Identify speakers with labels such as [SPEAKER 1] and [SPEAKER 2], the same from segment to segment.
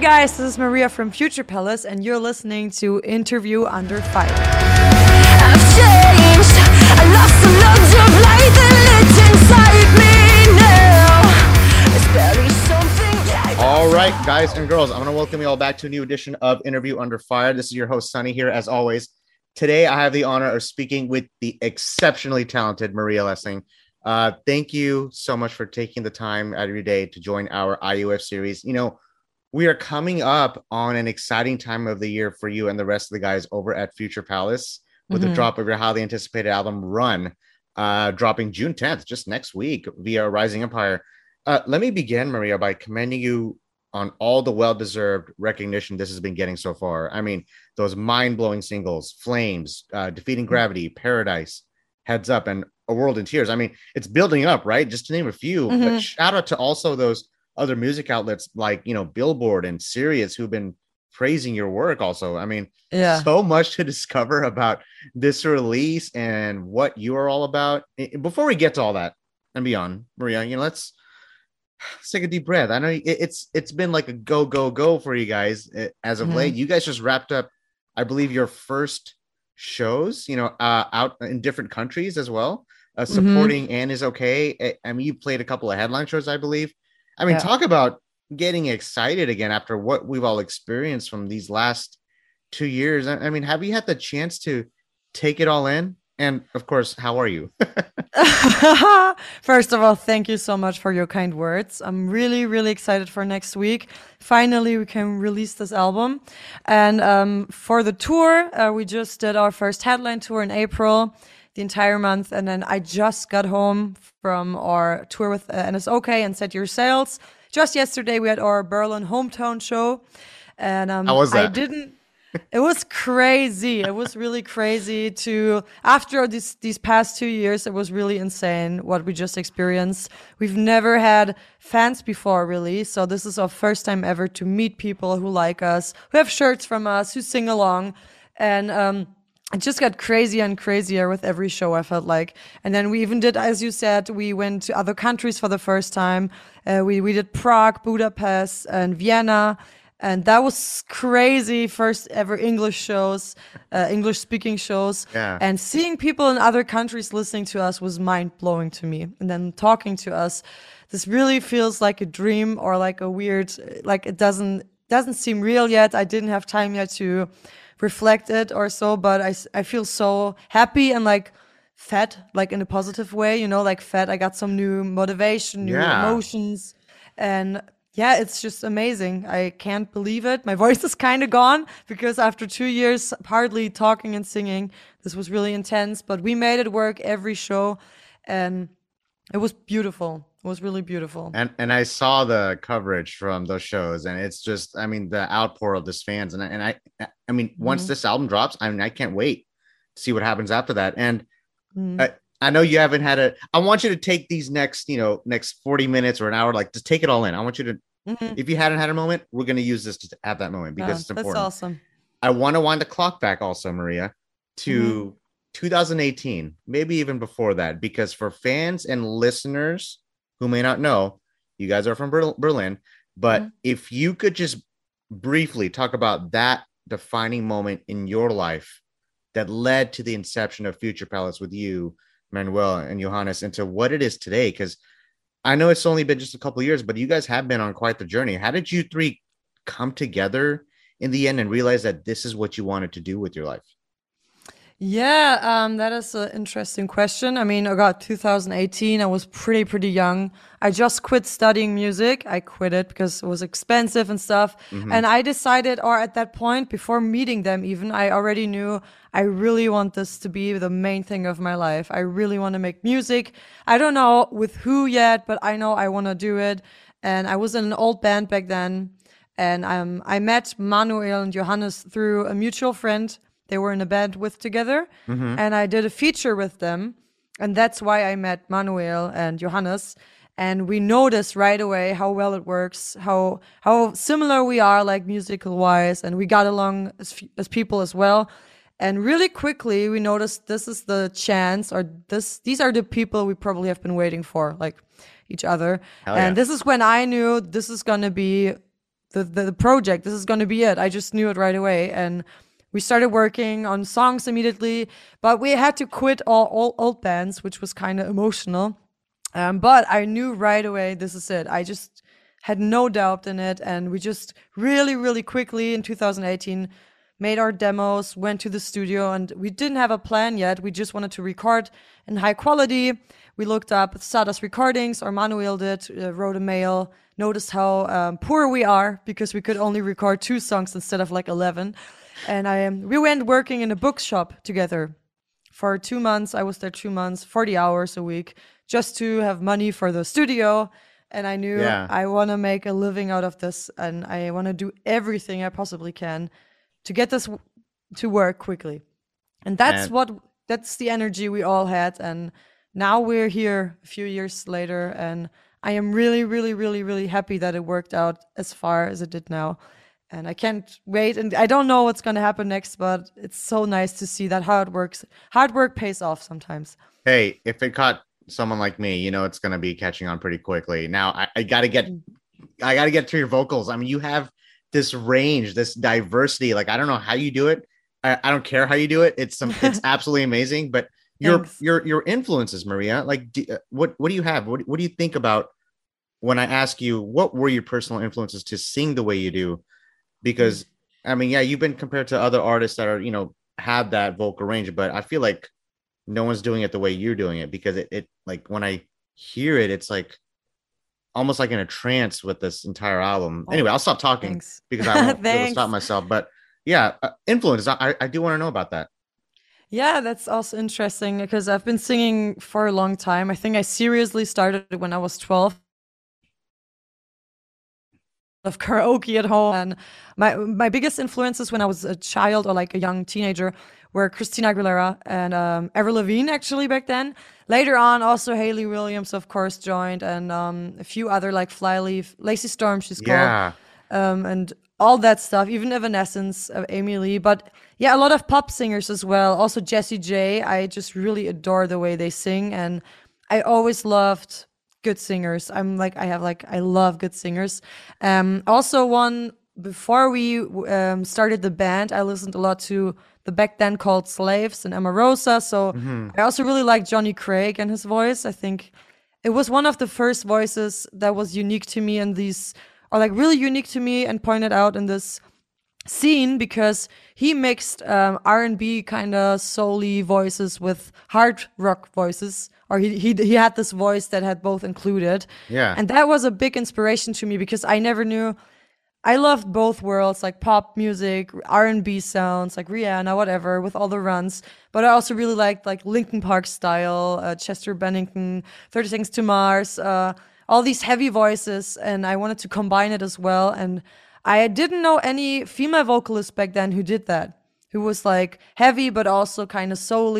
[SPEAKER 1] guys, this is Maria from Future Palace, and you're listening to Interview Under Fire.
[SPEAKER 2] I've changed. I lost the lungs of light that lit inside me now. It's barely something
[SPEAKER 3] All right, guys and girls, I want to welcome you all back to a new edition of Interview Under Fire. This is your host, Sunny, here as always. Today, I have the honor of speaking with the exceptionally talented Maria Lessing. Uh, thank you so much for taking the time out of your day to join our IUF series. You know, we are coming up on an exciting time of the year for you and the rest of the guys over at Future Palace with the
[SPEAKER 1] Mhm.
[SPEAKER 3] drop of your highly anticipated album Run, uh, dropping June 10th, just next week via Rising Empire. Uh, let me begin, Maria, by commending you on all the well-deserved recognition this has been getting so far. I mean, those mind-blowing singles, Flames, uh, Defeating Gravity, Paradise, Heads Up, and A World in Tears. I mean, it's building up, right? Just to name a few. But
[SPEAKER 1] Mhm.
[SPEAKER 3] shout out to also those other music outlets like you know Billboard and Sirius who've been praising your work. Also, I mean,
[SPEAKER 1] Yeah.
[SPEAKER 3] so much to discover about this release and what you are all about. Before we get to all that and beyond, Maria, you know, let's let's take a deep breath. I know it's it's been like a go go go for you guys uh, as of
[SPEAKER 1] Mhm.
[SPEAKER 3] late. You guys just wrapped up, I believe, your first shows. You know, uh, out in different countries as well. Uh,
[SPEAKER 1] Mhm.
[SPEAKER 3] supporting Annisokay. I- I mean, you played a couple of headline shows, I believe. I mean,
[SPEAKER 1] Yeah.
[SPEAKER 3] talk about getting excited again after what we've all experienced from these last two years. I, I mean, have you had the chance to take it all in? And of course, how are you?
[SPEAKER 1] First of all, thank you so much for your kind words. I'm really, really excited for next week. Finally, we can release this album. And um, for the tour, uh, we just did our first headline tour in April, the entire month. And then I just got home from our tour with uh, Annisokay and Set Your Sails. Just yesterday, we had our Berlin hometown show. And um,
[SPEAKER 3] How was
[SPEAKER 1] I didn't it was crazy. It was really crazy to after these these past two years. It was really insane what we just experienced. We've never had fans before, really. So this is our first time ever to meet people who like us, who have shirts from us, who sing along, and um, it just got crazier and crazier with every show. I felt like, and then we even did, as you said, we went to other countries for the first time. Uh, we we did Prague, Budapest, and Vienna and that was crazy first ever english shows uh, english speaking shows
[SPEAKER 3] Yeah.
[SPEAKER 1] and seeing people in other countries listening to us was mind blowing to me and then talking to us this really feels like a dream or like a weird like it doesn't doesn't seem real yet i didn't have time yet to reflect it or so but I, I feel so happy and like fed like in a positive way you know like fed i got some new motivation new
[SPEAKER 3] Yeah.
[SPEAKER 1] emotions and yeah, it's just amazing. I can't believe it. My voice is kind of gone because after two years hardly talking and singing, this was really intense. But we made it work every show, and it was beautiful. It was really beautiful.
[SPEAKER 3] and and I saw the coverage from those shows, and it's just, I mean, the outpour of this fans, and I, and I, I mean, once
[SPEAKER 1] Mhm.
[SPEAKER 3] this album drops, I mean, I can't wait to see what happens after that. And
[SPEAKER 1] Mm.
[SPEAKER 3] I- I know you haven't had a. I want you to take these next, you know, next forty minutes or an hour, like just take it all in. I want you to.
[SPEAKER 1] Mhm.
[SPEAKER 3] If you hadn't had a moment, we're going to use this to have that moment because
[SPEAKER 1] Yeah,
[SPEAKER 3] it's important.
[SPEAKER 1] that's awesome.
[SPEAKER 3] I want to wind the clock back also, Maria, to 2018, maybe even before that, because for fans and listeners who may not know, you guys are from Ber- Berlin, but
[SPEAKER 1] Mhm.
[SPEAKER 3] if you could just briefly talk about that defining moment in your life that led to the inception of Future Palace with you, Manuel and Johannes, into what it is today, because I know it's only been just a couple of years, but you guys have been on quite the journey. How did you three come together in the end and realize that this is what you wanted to do with your life?
[SPEAKER 1] Yeah, um, that is an interesting question. I mean, I got 2018. I was pretty, pretty young. I just quit studying music. I quit it because it was expensive and stuff. And I decided, or at that point, before meeting them, even, I already knew I really want this to be the main thing of my life. I really want to make music. I don't know with who yet, but I know I want to do it. And I was in an old band back then. And um, I met Manuel and Johannes through a mutual friend they were in a band with together. Mm-hmm. And I did a feature with them. And that's why I met Manuel and Johannes. And we noticed right away how well it works, how how similar we are, like musical wise, and we got along as, as people as well. And really quickly, we noticed this is the chance, or this these are the people we probably have been waiting for, like each other.
[SPEAKER 3] Hell
[SPEAKER 1] and
[SPEAKER 3] yeah.
[SPEAKER 1] this is when I knew this is gonna be the, the, the project. This is going to be it. I just knew it right away. And we started working on songs immediately, but we had to quit all, all old bands, which was kind of emotional. Um, but I knew right away this is it. I just had no doubt in it. And we just really, really quickly in 2018 made our demos, went to the studio, and we didn't have a plan yet. We just wanted to record in high quality. We looked up Sada's Recordings, or Manuel did, uh, wrote a mail, noticed how um, poor we are because we could only record two songs instead of like 11. And I um, we went working in a bookshop together for two months. I was there two months, 40 hours a week, just to have money for the studio. And I knew
[SPEAKER 3] Yeah.
[SPEAKER 1] I want to make a living out of this, and I want to do everything I possibly can to get this w- to work quickly. And that's
[SPEAKER 3] And-
[SPEAKER 1] what that's the energy we all had. And now we're here a few years later, and I am really, really, really, really happy that it worked out as far as it did now. And I can't wait. And I don't know what's going to happen next, but it's so nice to see that hard works. Hard work pays off sometimes.
[SPEAKER 3] Hey, if it caught someone like me, you know it's gonna be catching on pretty quickly. Now I, I gotta get I gotta get to your vocals. I mean, you have this range, this diversity. Like I don't know how you do it. I, I don't care how you do it. It's some it's absolutely amazing. But your
[SPEAKER 1] Thanks.
[SPEAKER 3] your your influences, Maria, like do, uh, what what do you have? What what do you think about when I ask you what were your personal influences to sing the way you do? Because I mean, yeah, you've been compared to other artists that are, you know, have that vocal range, but I feel like no one's doing it the way you're doing it because it, it like when I hear it, it's like almost like in a trance with this entire album.
[SPEAKER 1] Oh,
[SPEAKER 3] Anyway, I'll stop talking
[SPEAKER 1] Thanks.
[SPEAKER 3] because I won't be able to stop myself. But yeah, uh, influence. I, I do want to know about that.
[SPEAKER 1] Yeah, that's also interesting because I've been singing for a long time. I think I seriously started when I was 12 of karaoke at home and my my biggest influences when I was a child or like a young teenager were Christina Aguilera and um Avril Lavigne actually back then. Later on also Hayley Williams of course joined and um a few other like Flyleaf, Lacey Sturm she's called um, and all that stuff, even Evanescence, of Amy Lee, but yeah, a lot of pop singers as well. Also Jessie J. I just really adore the way they sing, and I always loved good singers. I'm like, I have like, I love good singers. Um, also one before we um, started the band, I listened a lot to the back then called Slaves and Emarosa. So I also really like Johnny Craig and his voice. I think it was one of the first voices that was unique to me and these are like really unique to me and pointed out in this scene because he mixed um, R&B kind of soul voices with hard rock voices or he, he he had this voice that had both included
[SPEAKER 3] Yeah.
[SPEAKER 1] and that was a big inspiration to me because I never knew I loved both worlds, like pop music, R and B sounds, like Rihanna, whatever, with all the runs. But I also really liked like Linkin Park style, uh, Chester Bennington, Thirty Seconds to Mars, uh, all these heavy voices, and I wanted to combine it as well. And I didn't know any female vocalist back then who did that, who was like heavy but also kind of soul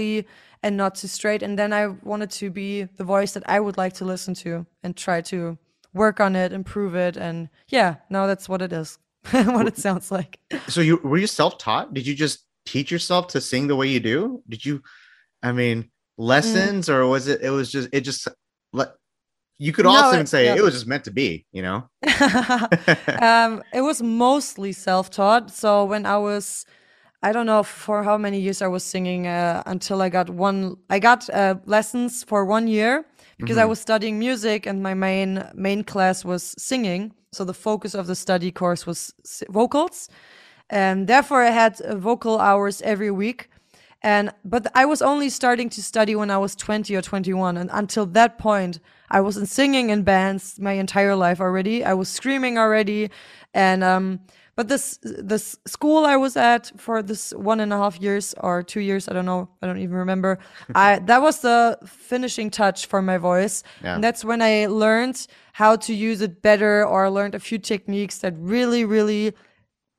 [SPEAKER 1] and not too straight. And then I wanted to be the voice that I would like to listen to and try to work on it, improve it, and yeah, now that's what it is, what it sounds like.
[SPEAKER 3] So you were you self-taught? Did you just teach yourself to sing the way you do? Did you I mean mm. lessons or was it it was just it just you could
[SPEAKER 1] No,
[SPEAKER 3] also
[SPEAKER 1] it-
[SPEAKER 3] say
[SPEAKER 1] yeah.
[SPEAKER 3] it was just meant to be, you know?
[SPEAKER 1] um, it was mostly self-taught. So when I was, I don't know for how many years I was singing uh, until I got one. I got uh, lessons for one year because I was studying music, and my main main class was singing. So the focus of the study course was s- vocals, and therefore I had uh, vocal hours every week. And but I was only starting to study when I was 20 or 21 and until that point I wasn't singing in bands my entire life already. I was screaming already and um but this this school I was at for this one and a half years or two years, I don't know, I don't even remember. I that was the finishing touch for my voice.
[SPEAKER 3] Yeah.
[SPEAKER 1] And that's when I learned how to use it better or learned a few techniques that really, really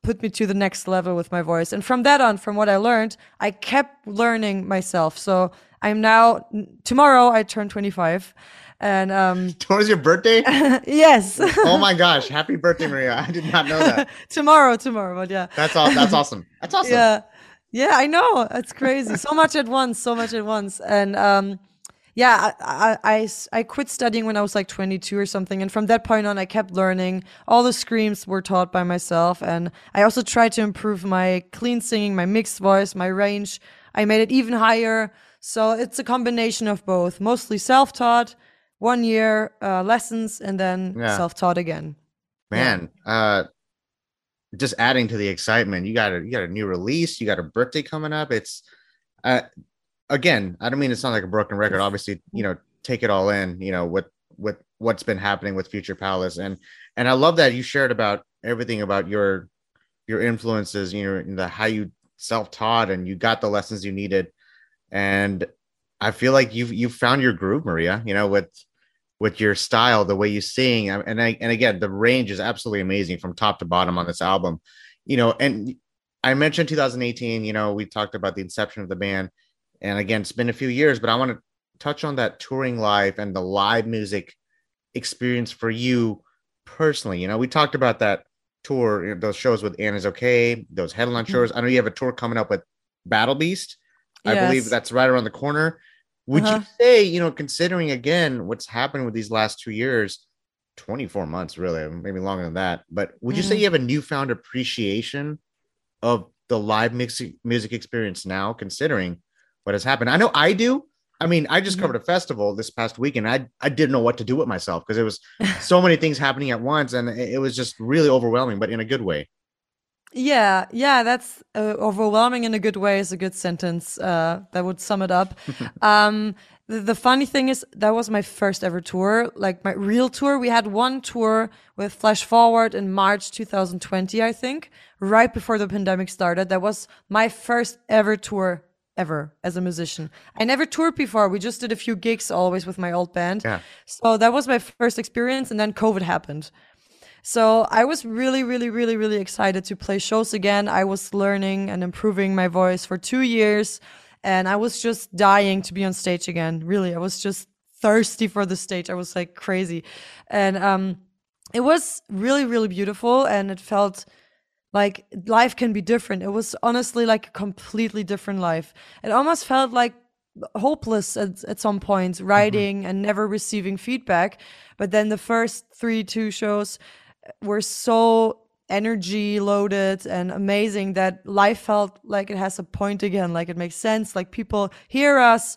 [SPEAKER 1] put me to the next level with my voice. And from that on, from what I learned, I kept learning myself. So I'm now tomorrow I turn 25, and um,
[SPEAKER 3] is your birthday?
[SPEAKER 1] yes,
[SPEAKER 3] oh my gosh, happy birthday, Maria. I did not know that.
[SPEAKER 1] tomorrow, tomorrow. But yeah,
[SPEAKER 3] That's all that's awesome. That's awesome.
[SPEAKER 1] yeah, yeah. I know it's crazy. So much at once. So much at once. And um, yeah, I, I, I, I quit studying when I was like 22 or something. And from that point on, I kept learning. All the screams were taught by myself. And I also tried to improve my clean singing, my mixed voice, my range. I made it even higher. So it's a combination of both, mostly self taught, one year uh, lessons, and then
[SPEAKER 3] Yeah.
[SPEAKER 1] self taught again.
[SPEAKER 3] Man, uh just adding to the excitement. You got a you got a new release, you got a birthday coming up. It's uh again, I don't mean to sound like a broken record. Mm-hmm. Obviously, you know, take it all in, you know, with what what's been happening with Future Palace and and I love that you shared about everything about your your influences, you know, and the how you self-taught and you got the lessons you needed. And I feel like you've you've found your groove, Maria, you know, with with your style, the way you sing, and I, and again, the range is absolutely amazing from top to bottom on this album. You know, and I mentioned 2018. You know, we talked about the inception of the band, and again, it's been a few years, but I want to touch on that touring life and the live music experience for you personally. You know, we talked about that tour, you know, those shows with Annisokay, those headline shows. I know you have a tour coming up with Battle Beast. I believe that's right around the corner. Would
[SPEAKER 1] Uh-huh.
[SPEAKER 3] you say, you know, considering again what's happened with these last two years, 24 months, really, maybe longer than that, but would you say
[SPEAKER 1] Mhm.
[SPEAKER 3] you have a newfound appreciation of the live mix- music experience now, considering what has happened? I know I do. I mean, I just
[SPEAKER 1] Mhm.
[SPEAKER 3] covered a festival this past weekend. I, I didn't know what to do with myself because it was so many things happening at once and it, it was just really overwhelming, but in a good way.
[SPEAKER 1] Yeah, yeah, that's uh, overwhelming in a good way is a good sentence. Uh, that would sum it up. um, the, the funny thing is that was my first ever tour, like my real tour. We had one tour with Flash Forward in March 2020, I think, right before the pandemic started. That was my first ever tour ever as a musician. I never toured before. We just did a few gigs always with my old band.
[SPEAKER 3] Yeah.
[SPEAKER 1] So that was my first experience, and then COVID happened. So I was really, really, really, really excited to play shows again. I was learning and improving my voice for two years, and I was just dying to be on stage again. Really, I was just thirsty for the stage. I was like crazy, and um, it was really, really beautiful, and it felt like life can be different. It was honestly like a completely different life. It almost felt like hopeless at, at some point mm-hmm. writing and never receiving feedback. But then the first three two shows were so energy loaded and amazing that life felt like it has a point again. Like it makes sense. Like people hear us.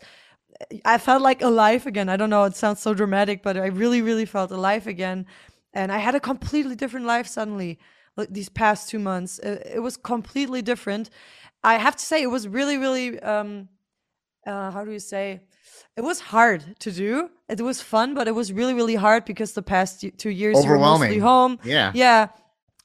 [SPEAKER 1] I felt like alive again. I don't know. It sounds so dramatic but i really really felt alive again. And i had a completely different life suddenly like these past two months it, it was completely different. I have to say it was really really um uh, how do you say? It was hard to do. It was fun but it was really really hard because the past two years you were mostly home.
[SPEAKER 3] Yeah.
[SPEAKER 1] yeah.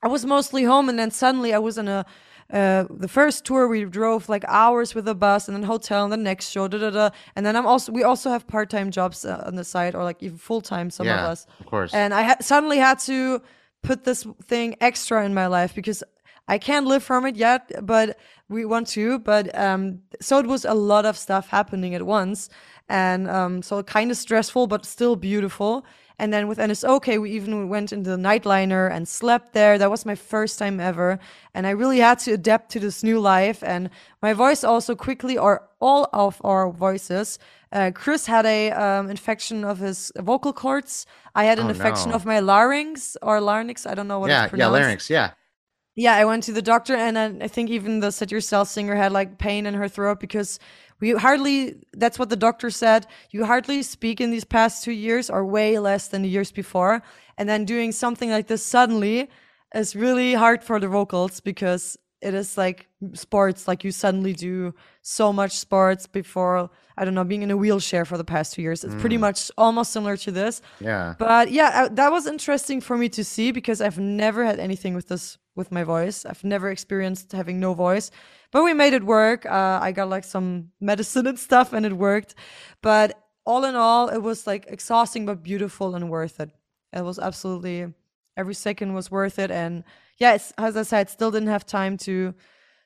[SPEAKER 1] I was mostly home and then suddenly i was in a uh, the first tour we drove like hours with a bus and then hotel and the next show da, da, da. and then i'm also we also have part-time jobs uh, on the side or like even full-time some of
[SPEAKER 3] yeah,
[SPEAKER 1] us.
[SPEAKER 3] of course.
[SPEAKER 1] and I ha- suddenly had to put this thing extra in my life because I can't live from it yet, but we want to. But um, so it was a lot of stuff happening at once, and um, so kind of stressful, but still beautiful. And then with Annisokay, we even went into the nightliner and slept there. That was my first time ever, and I really had to adapt to this new life. And my voice also quickly, or all of our voices. Uh, Chris had a um, infection of his vocal cords. I had an
[SPEAKER 3] Oh,
[SPEAKER 1] infection
[SPEAKER 3] no.
[SPEAKER 1] of my larynx or larynx. I don't know what
[SPEAKER 3] yeah,
[SPEAKER 1] it's pronounced.
[SPEAKER 3] yeah, larynx. Yeah.
[SPEAKER 1] Yeah, I went to the doctor, and then I think even the Set Your Sails singer had like pain in her throat because we hardly. That's what the doctor said. You hardly speak in these past two years, or way less than the years before. And then doing something like this suddenly is really hard for the vocals because it is like sports. Like you suddenly do so much sports before. I don't know, being in a wheelchair for the past two years. It's pretty much almost similar to this.
[SPEAKER 3] Yeah.
[SPEAKER 1] But yeah, uh, that was interesting for me to see because I've never had anything with this with my voice. I've never experienced having no voice. But we made it work. Uh, I got like some medicine and stuff, and it worked. But all in all, it was like exhausting but beautiful and worth it. It was absolutely every second was worth it. And it's, as I said, still didn't have time to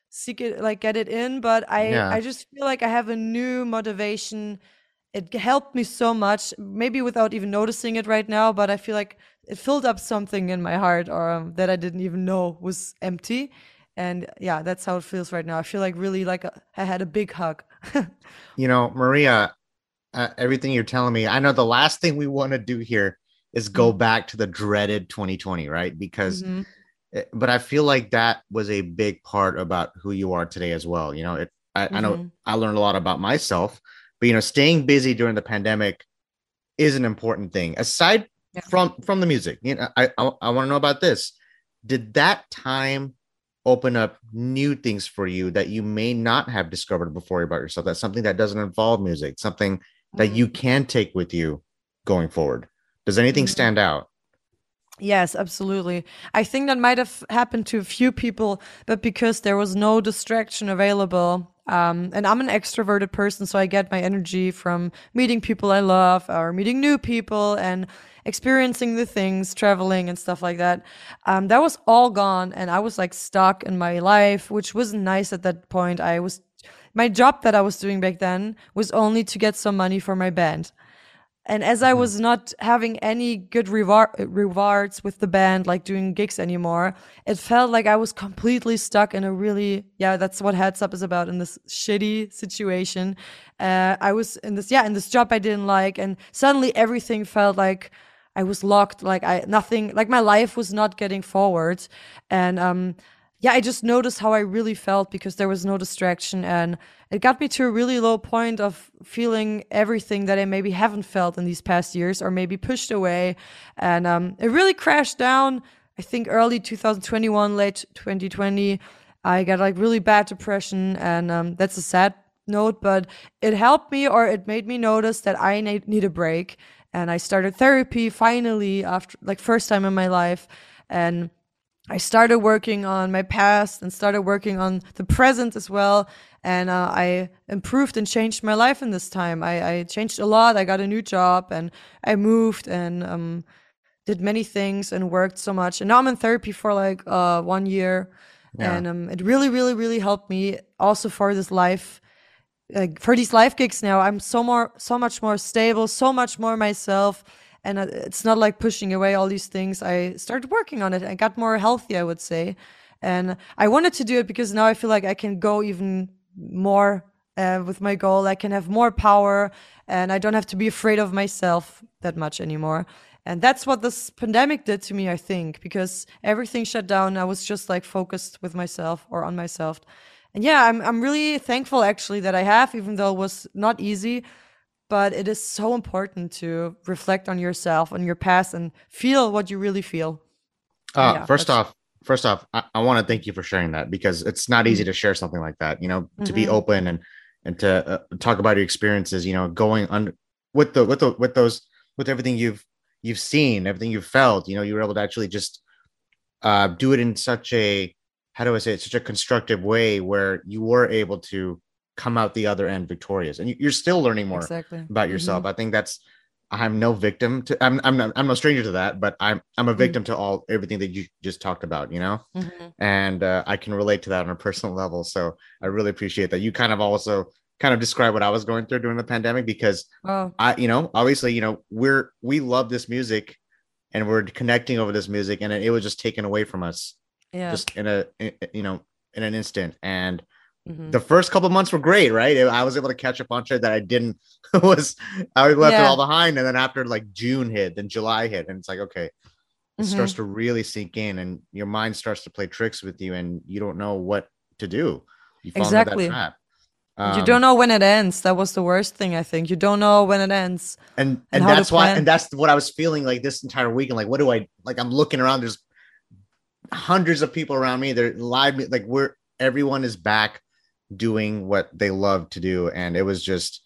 [SPEAKER 1] seek it, like get it in. But I,
[SPEAKER 3] Yeah.
[SPEAKER 1] I just feel like I have a new motivation it helped me so much maybe without even noticing it right now but i feel like it filled up something in my heart or um, that i didn't even know was empty and yeah that's how it feels right now i feel like really like a, i had a big hug
[SPEAKER 3] You know, Maria, uh, everything you're telling me. I know the last thing we want to do here is go
[SPEAKER 1] Mm.
[SPEAKER 3] back to the dreaded 2020, right? Because,
[SPEAKER 1] Mhm.
[SPEAKER 3] Eh, but I feel like that was a big part about who you are today as well. You know, it, I, I know
[SPEAKER 1] Mhm.
[SPEAKER 3] I learned a lot about myself, but you know, staying busy during the pandemic is an important thing. Aside
[SPEAKER 1] Yeah.
[SPEAKER 3] from from the music, you know, I I, I want to know about this. Did that time open up new things for you that you may not have discovered before about yourself? That's something that doesn't involve music, something that
[SPEAKER 1] Mhm.
[SPEAKER 3] you can take with you going forward. Does anything
[SPEAKER 1] Mhm.
[SPEAKER 3] stand out?
[SPEAKER 1] Yes, absolutely. I think that might have happened to a few people, but because there was no distraction available. Um, and I'm an extroverted person, so I get my energy from meeting people I love or meeting new people and experiencing the things, traveling and stuff like that. Um, that was all gone, and I was like stuck in my life, which wasn't nice at that point. I was, my job that I was doing back then was only to get some money for my band. And as I was not having any good rewar- rewards with the band, like doing gigs anymore, it felt like I was completely stuck in a really, yeah, that's what Heads Up is about in this shitty situation. Uh, I was in this, yeah, in this job I didn't like. And suddenly everything felt like I was locked, like I, nothing, like my life was not getting forward. And, um, yeah, I just noticed how I really felt because there was no distraction and it got me to a really low point of feeling everything that I maybe haven't felt in these past years or maybe pushed away. And um, it really crashed down, I think, early 2021, late 2020. I got like really bad depression and um, that's a sad note, but it helped me or it made me notice that I need, need a break. And I started therapy finally after like first time in my life. And I started working on my past and started working on the present as well. And uh, I improved and changed my life in this time. I, I changed a lot. I got a new job and I moved and um, did many things and worked so much. And now I'm in therapy for like uh, one year.
[SPEAKER 3] Yeah.
[SPEAKER 1] And um, it really, really, really helped me also for this life. Like for these life gigs now, I'm so more, so much more stable, so much more myself and uh, it's not like pushing away all these things. I started working on it. I got more healthy i would say. And i wanted to do it because now i feel like i can go even more uh, with my goal. I can have more power and i don't have to be afraid of myself that much anymore. And that's what this pandemic did to me i think because everything shut down. I was just like focused with myself or on myself. And yeah i'm, I'm really thankful actually that i have even though it was not easy but it is so important to reflect on yourself on your past and feel what you really feel
[SPEAKER 3] Uh,
[SPEAKER 1] Yeah,
[SPEAKER 3] first
[SPEAKER 1] that's-
[SPEAKER 3] off, first off, I, I want to thank you for sharing that because it's not easy to share something like that. You know, to be
[SPEAKER 1] Mhm.
[SPEAKER 3] open and and to uh, talk about your experiences. You know, going on with the with the with those with everything you've you've seen, everything you've felt. You know, you were able to actually just uh, do it in such a how do I say it? Such a constructive way where you were able to come out the other end victorious, and you, you're still learning more
[SPEAKER 1] exactly
[SPEAKER 3] about yourself. I think that's I'm no victim to I'm I'm not, I'm no stranger to that, but I'm I'm a victim to all everything that you just talked about, you know,
[SPEAKER 1] Mhm.
[SPEAKER 3] and uh, I can relate to that on a personal level. So I really appreciate that. You kind of also kind of describe what I was going through during the pandemic because
[SPEAKER 1] oh
[SPEAKER 3] I, you know, obviously, you know, we're we love this music and we're connecting over this music, and it, it was just taken away from us
[SPEAKER 1] yeah
[SPEAKER 3] just in a in- you know in an instant and
[SPEAKER 1] mhm.
[SPEAKER 3] the first couple months were great, right? I was able to catch up on shit that I didn't was I left it all behind, and then after like June hit, then July hit, and it's like okay, it
[SPEAKER 1] Mhm.
[SPEAKER 3] starts to really sink in, and your mind starts to play tricks with you, and you don't know what to do. You fall
[SPEAKER 1] Exactly.
[SPEAKER 3] trap.
[SPEAKER 1] you
[SPEAKER 3] Um,
[SPEAKER 1] don't know when it ends that was the worst thing i think you don't know when it ends
[SPEAKER 3] and
[SPEAKER 1] and
[SPEAKER 3] and that's why, and that's what I was feeling like this entire week. And Like, what do I like? I'm looking around. There's hundreds of people around me. They're live. Like, we're everyone is back doing what they love to do, and it was just.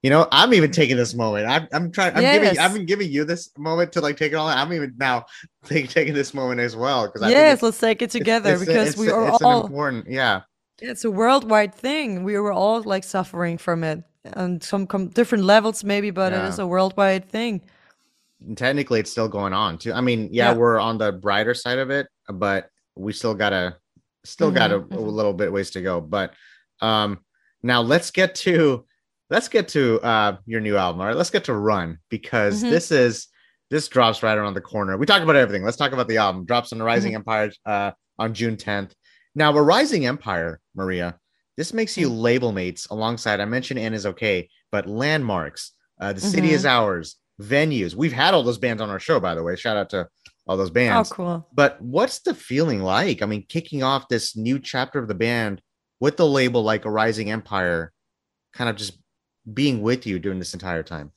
[SPEAKER 3] You know, I'm even taking this moment. I'm, I'm trying. I'm giving. I've been giving you this moment to like take it all. I'm even now take, taking this moment as well because I
[SPEAKER 1] yes let's take it together
[SPEAKER 3] it's
[SPEAKER 1] because
[SPEAKER 3] it's
[SPEAKER 1] we are all
[SPEAKER 3] important. Yeah,
[SPEAKER 1] it's a worldwide thing we were all like suffering from it on some com- different levels maybe but
[SPEAKER 3] Yeah.
[SPEAKER 1] it is a worldwide thing
[SPEAKER 3] and technically it's still going on too. I mean, yeah,
[SPEAKER 1] Yeah.
[SPEAKER 3] we're on the brighter side of it, but we still gotta still got a,
[SPEAKER 1] Mhm,
[SPEAKER 3] a
[SPEAKER 1] mhm.
[SPEAKER 3] little bit ways to go. But um now let's get to let's get to uh your new album. All right, let's get to Run because
[SPEAKER 1] Mhm.
[SPEAKER 3] this is this drops right around the corner. We talked about everything. Let's talk about the album. Drops on the Rising
[SPEAKER 1] Mm-hmm.
[SPEAKER 3] Empire uh on June 10th. Now, Arising Empire, Maria, this makes you label mates alongside. I mentioned Annisokay, but landmarks, uh, the city is ours, venues. We've had all those bands on our show, by the way. Shout out to all those bands.
[SPEAKER 1] Oh, cool.
[SPEAKER 3] But what's the feeling like? I mean, kicking off this new chapter of the band with the label like Arising Empire, kind of just being with you during this entire time.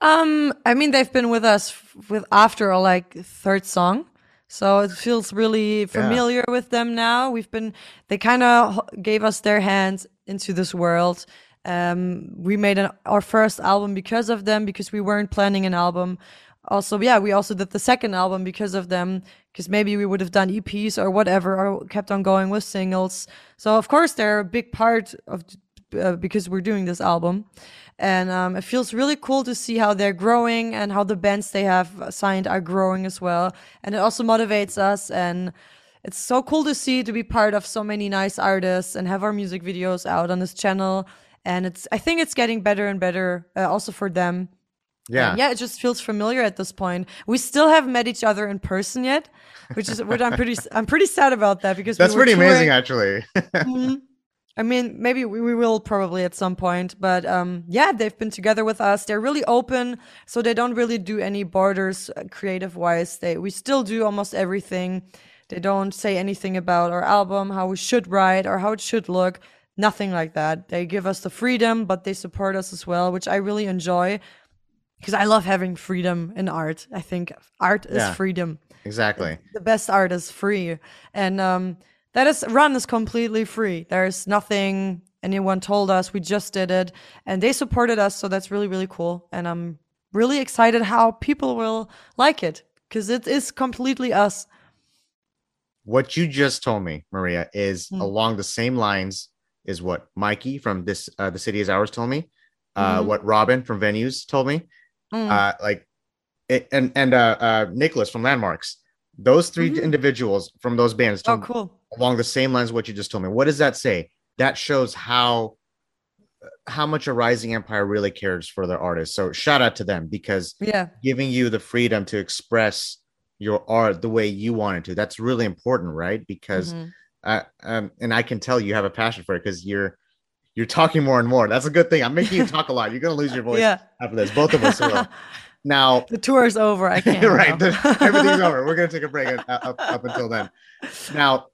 [SPEAKER 1] Um, I mean, they've been with us with after our like third song, so it feels really familiar with them now. We've been they kind of gave us their hands into this world. Um, we made an, our first album because of them because we weren't planning an album. Also, yeah, we also did the second album because of them because maybe we would have done EPs or whatever or kept on going with singles. So of course they're a big part of uh, because we're doing this album. And um, it feels really cool to see how they're growing and how the bands they have signed are growing as well. And it also motivates us and it's so cool to see to be part of so many nice artists and have our music videos out on this channel. And it's i think it's getting better and better uh, also for them
[SPEAKER 3] Yeah.
[SPEAKER 1] and yeah, it just feels familiar at this point. We still haven't met each other in person yet, which is what I'm pretty I'm pretty sad about that because
[SPEAKER 3] That's
[SPEAKER 1] were
[SPEAKER 3] pretty amazing,
[SPEAKER 1] touring-
[SPEAKER 3] actually.
[SPEAKER 1] Mhm. I mean, maybe we, we will probably at some point, but um, yeah, they've been together with us. They're really open, so they don't really do any borders uh, creative wise. They we still do almost everything. They don't say anything about our album, how we should write, or how it should look. Nothing like that. They give us the freedom, but they support us as well, which I really enjoy because I love having freedom in art. I think art is
[SPEAKER 3] Yeah.
[SPEAKER 1] freedom
[SPEAKER 3] exactly.
[SPEAKER 1] the best art is free and um that is run is completely free there's nothing anyone told us we just did it and they supported us so that's really really cool and i'm really excited how people will like it because it is completely us
[SPEAKER 3] What you just told me, Maria, is
[SPEAKER 1] Mm.
[SPEAKER 3] along the same lines is what Mikey from this uh, the city is ours told me. Uh,
[SPEAKER 1] Mhm.
[SPEAKER 3] What Robin from Venues told me.
[SPEAKER 1] Mm.
[SPEAKER 3] Uh, like, it, and and uh, uh, Nicholas from Landmarks. Those 3
[SPEAKER 1] Mhm.
[SPEAKER 3] individuals from those bands
[SPEAKER 1] oh cool
[SPEAKER 3] along the same lines what you just told me. What does that say? That shows how how much Arising Empire really cares for their artists. So shout out to them because
[SPEAKER 1] yeah
[SPEAKER 3] giving you the freedom to express your art the way you wanted to. That's really important, right? Because
[SPEAKER 1] Mhm.
[SPEAKER 3] uh, um, and I can tell you have a passion for it because you're you're talking more and more. That's a good thing. I'm making you talk a lot. You're gonna lose your voice
[SPEAKER 1] yeah
[SPEAKER 3] after this. Both of us will. Now,
[SPEAKER 1] the tour is over i can't
[SPEAKER 3] right? the- everything's over. We're gonna take a break uh, up, up until then. Now,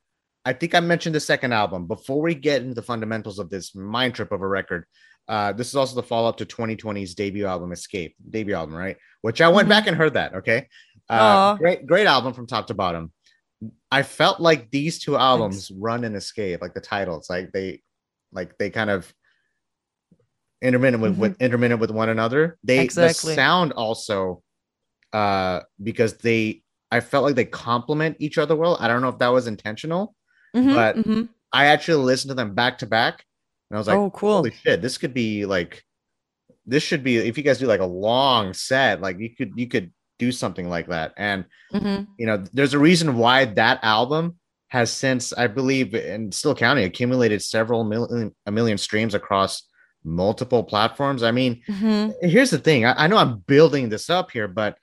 [SPEAKER 3] I think I mentioned the second album before we get into the fundamentals of this mind trip of a record. Uh, this is also the follow up to 2020's debut album, Escape, debut album, right? Which I went
[SPEAKER 1] Mhm.
[SPEAKER 3] back and heard that. Okay, uh, great, great album from top to bottom. I felt like these two albums run and escape, like the titles, like they, like they kind of intermittent with, with intermittent with one another. They
[SPEAKER 1] Mm-hmm. Exactly.
[SPEAKER 3] the sound also, uh, because they, I felt like they complement each other well. I don't know if that was intentional.
[SPEAKER 1] Mhm,
[SPEAKER 3] but-
[SPEAKER 1] mhm.
[SPEAKER 3] I actually listened to them back to back, and I was like,
[SPEAKER 1] oh cool
[SPEAKER 3] holy shit, this could be like, this should be if you guys do like a long set, like you could you could do something like that. And
[SPEAKER 1] Mhm.
[SPEAKER 3] you know, there's a reason why that album has since, I believe, in still counting, accumulated several million a million streams across multiple platforms. I mean,
[SPEAKER 1] Mhm.
[SPEAKER 3] here's the thing. I, I know I'm building this up here, but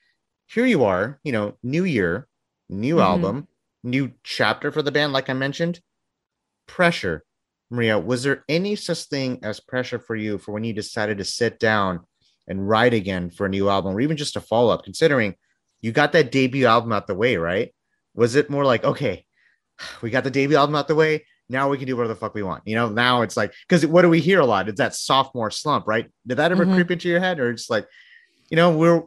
[SPEAKER 3] here you are, you know, new year, new
[SPEAKER 1] Mhm.
[SPEAKER 3] album, new chapter for the band, like I mentioned. Pressure. Maria, was there any such thing as pressure for you for when you decided to sit down and write again for a new album or even just a follow up, considering you got that debut album out the way, right? Was it more like, okay, we got the debut album out the way. Now we can do whatever the fuck we want. You know, now it's like, because what do we hear a lot? It's that sophomore slump, right? Did that ever
[SPEAKER 1] Mhm.
[SPEAKER 3] creep into your head? Or it's like, you know, we're,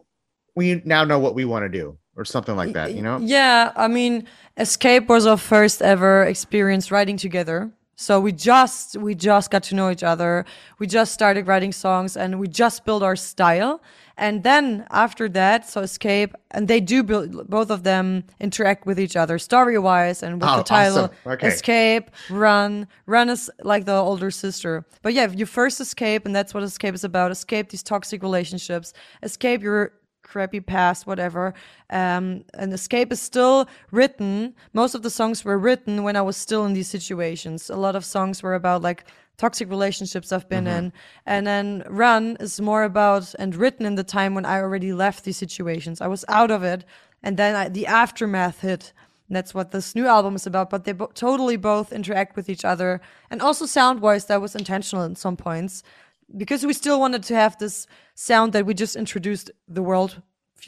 [SPEAKER 3] we now know what we want to do or something like that, you know?
[SPEAKER 1] Yeah, I mean, Escape was our first ever experience writing together. So we just we just got to know each other. We just started writing songs and we just built our style. And then after that, so Escape and they do build both of them interact with each other story wise and with
[SPEAKER 3] Oh,
[SPEAKER 1] the title
[SPEAKER 3] awesome. Okay.
[SPEAKER 1] Escape, Run. Run is like the older sister. But yeah, you first escape, and that's what Escape is about. Escape these toxic relationships. Escape your crappy past, whatever. Um, and Escape is still written. Most of the songs were written when I was still in these situations. A lot of songs were about like toxic relationships I've been in. And then Run is more about and written in the time when I already left these situations. I was out of it. And then I, the aftermath hit. And that's what this new album is about. But they bo- totally both interact with each other. And also sound wise, that was intentional in some points because we still wanted to have this sound that we just introduced the world,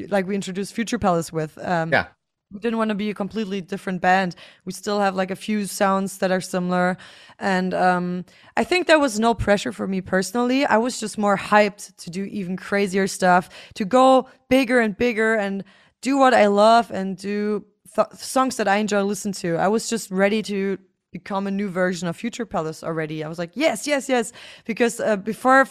[SPEAKER 1] like we introduced Future Palace with. Um,
[SPEAKER 3] Yeah.
[SPEAKER 1] we didn't want to be a completely different band. We still have like a few sounds that are similar. And um, I think there was no pressure for me personally. I was just more hyped to do even crazier stuff, to go bigger and bigger and do what I love and do th- songs that I enjoy listen to. I was just ready to become a new version of Future Palace already. I was like, yes, yes, yes. Because uh, before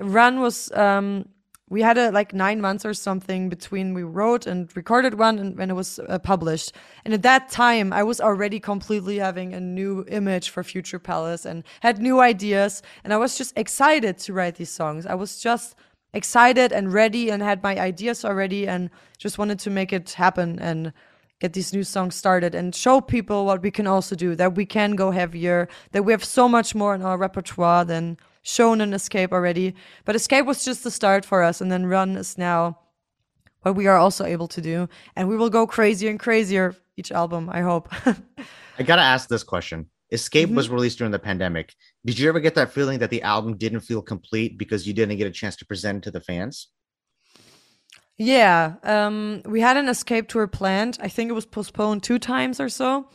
[SPEAKER 1] Run was. Um, we had a like nine months or something between we wrote and recorded one and when it was uh, published and at that time i was already completely having a new image for future palace and had new ideas and i was just excited to write these songs i was just excited and ready and had my ideas already and just wanted to make it happen and get these new songs started and show people what we can also do that we can go heavier that we have so much more in our repertoire than shown in escape already but escape was just the start for us and then run is now what we are also able to do and we will go crazier and crazier each album i hope
[SPEAKER 3] I gotta ask this question. Escape
[SPEAKER 1] Mm-hmm.
[SPEAKER 3] was released during the pandemic. Did you ever get that feeling that the album didn't feel complete because you didn't get a chance to present it to the fans?
[SPEAKER 1] Yeah, um, we had an escape tour planned. I think it was postponed two times or so,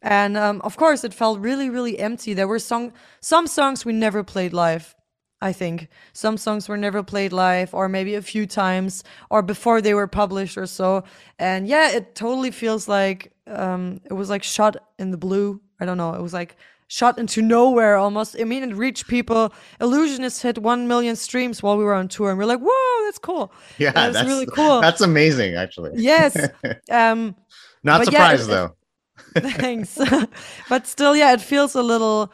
[SPEAKER 1] and um, of course, it felt really, really empty. There were song some songs we never played live. I think some songs were never played live, or maybe a few times, or before they were published or so. And yeah, it totally feels like um, it was like shot in the blue. I don't know. It was like shot into nowhere almost. I mean, it reached people. Illusionist hit one million streams while we were on tour, and we're like, "Whoa, that's cool!"
[SPEAKER 3] Yeah,
[SPEAKER 1] That
[SPEAKER 3] that's
[SPEAKER 1] really cool.
[SPEAKER 3] That's amazing, actually.
[SPEAKER 1] Yes. Um,
[SPEAKER 3] Not
[SPEAKER 1] but yeah,
[SPEAKER 3] surprised
[SPEAKER 1] it-
[SPEAKER 3] though.
[SPEAKER 1] thanks. but still, yeah, it feels a little.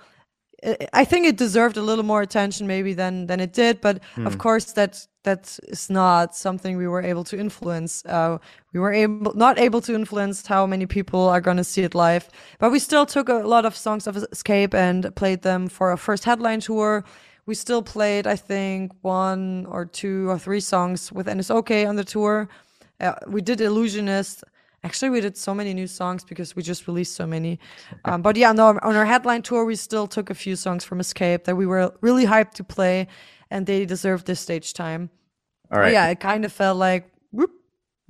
[SPEAKER 1] I- I think it deserved a little more attention maybe than than it did, but of course that that is not something we were able to influence. Uh, we were able not able to influence how many people are going to see it live, but we still took a lot of songs of Escape and played them for our first headline tour. We still played, I think, one or two or three songs with Annisokay on the tour. Uh, we did Illusionist. Actually, we did so many new songs because we just released so many. Um, but yeah, no, on our headline tour, we still took a few songs from Escape that we were really hyped to play, and they deserve this stage time.
[SPEAKER 3] All
[SPEAKER 1] But
[SPEAKER 3] right.
[SPEAKER 1] yeah, it kind of felt like, whoop,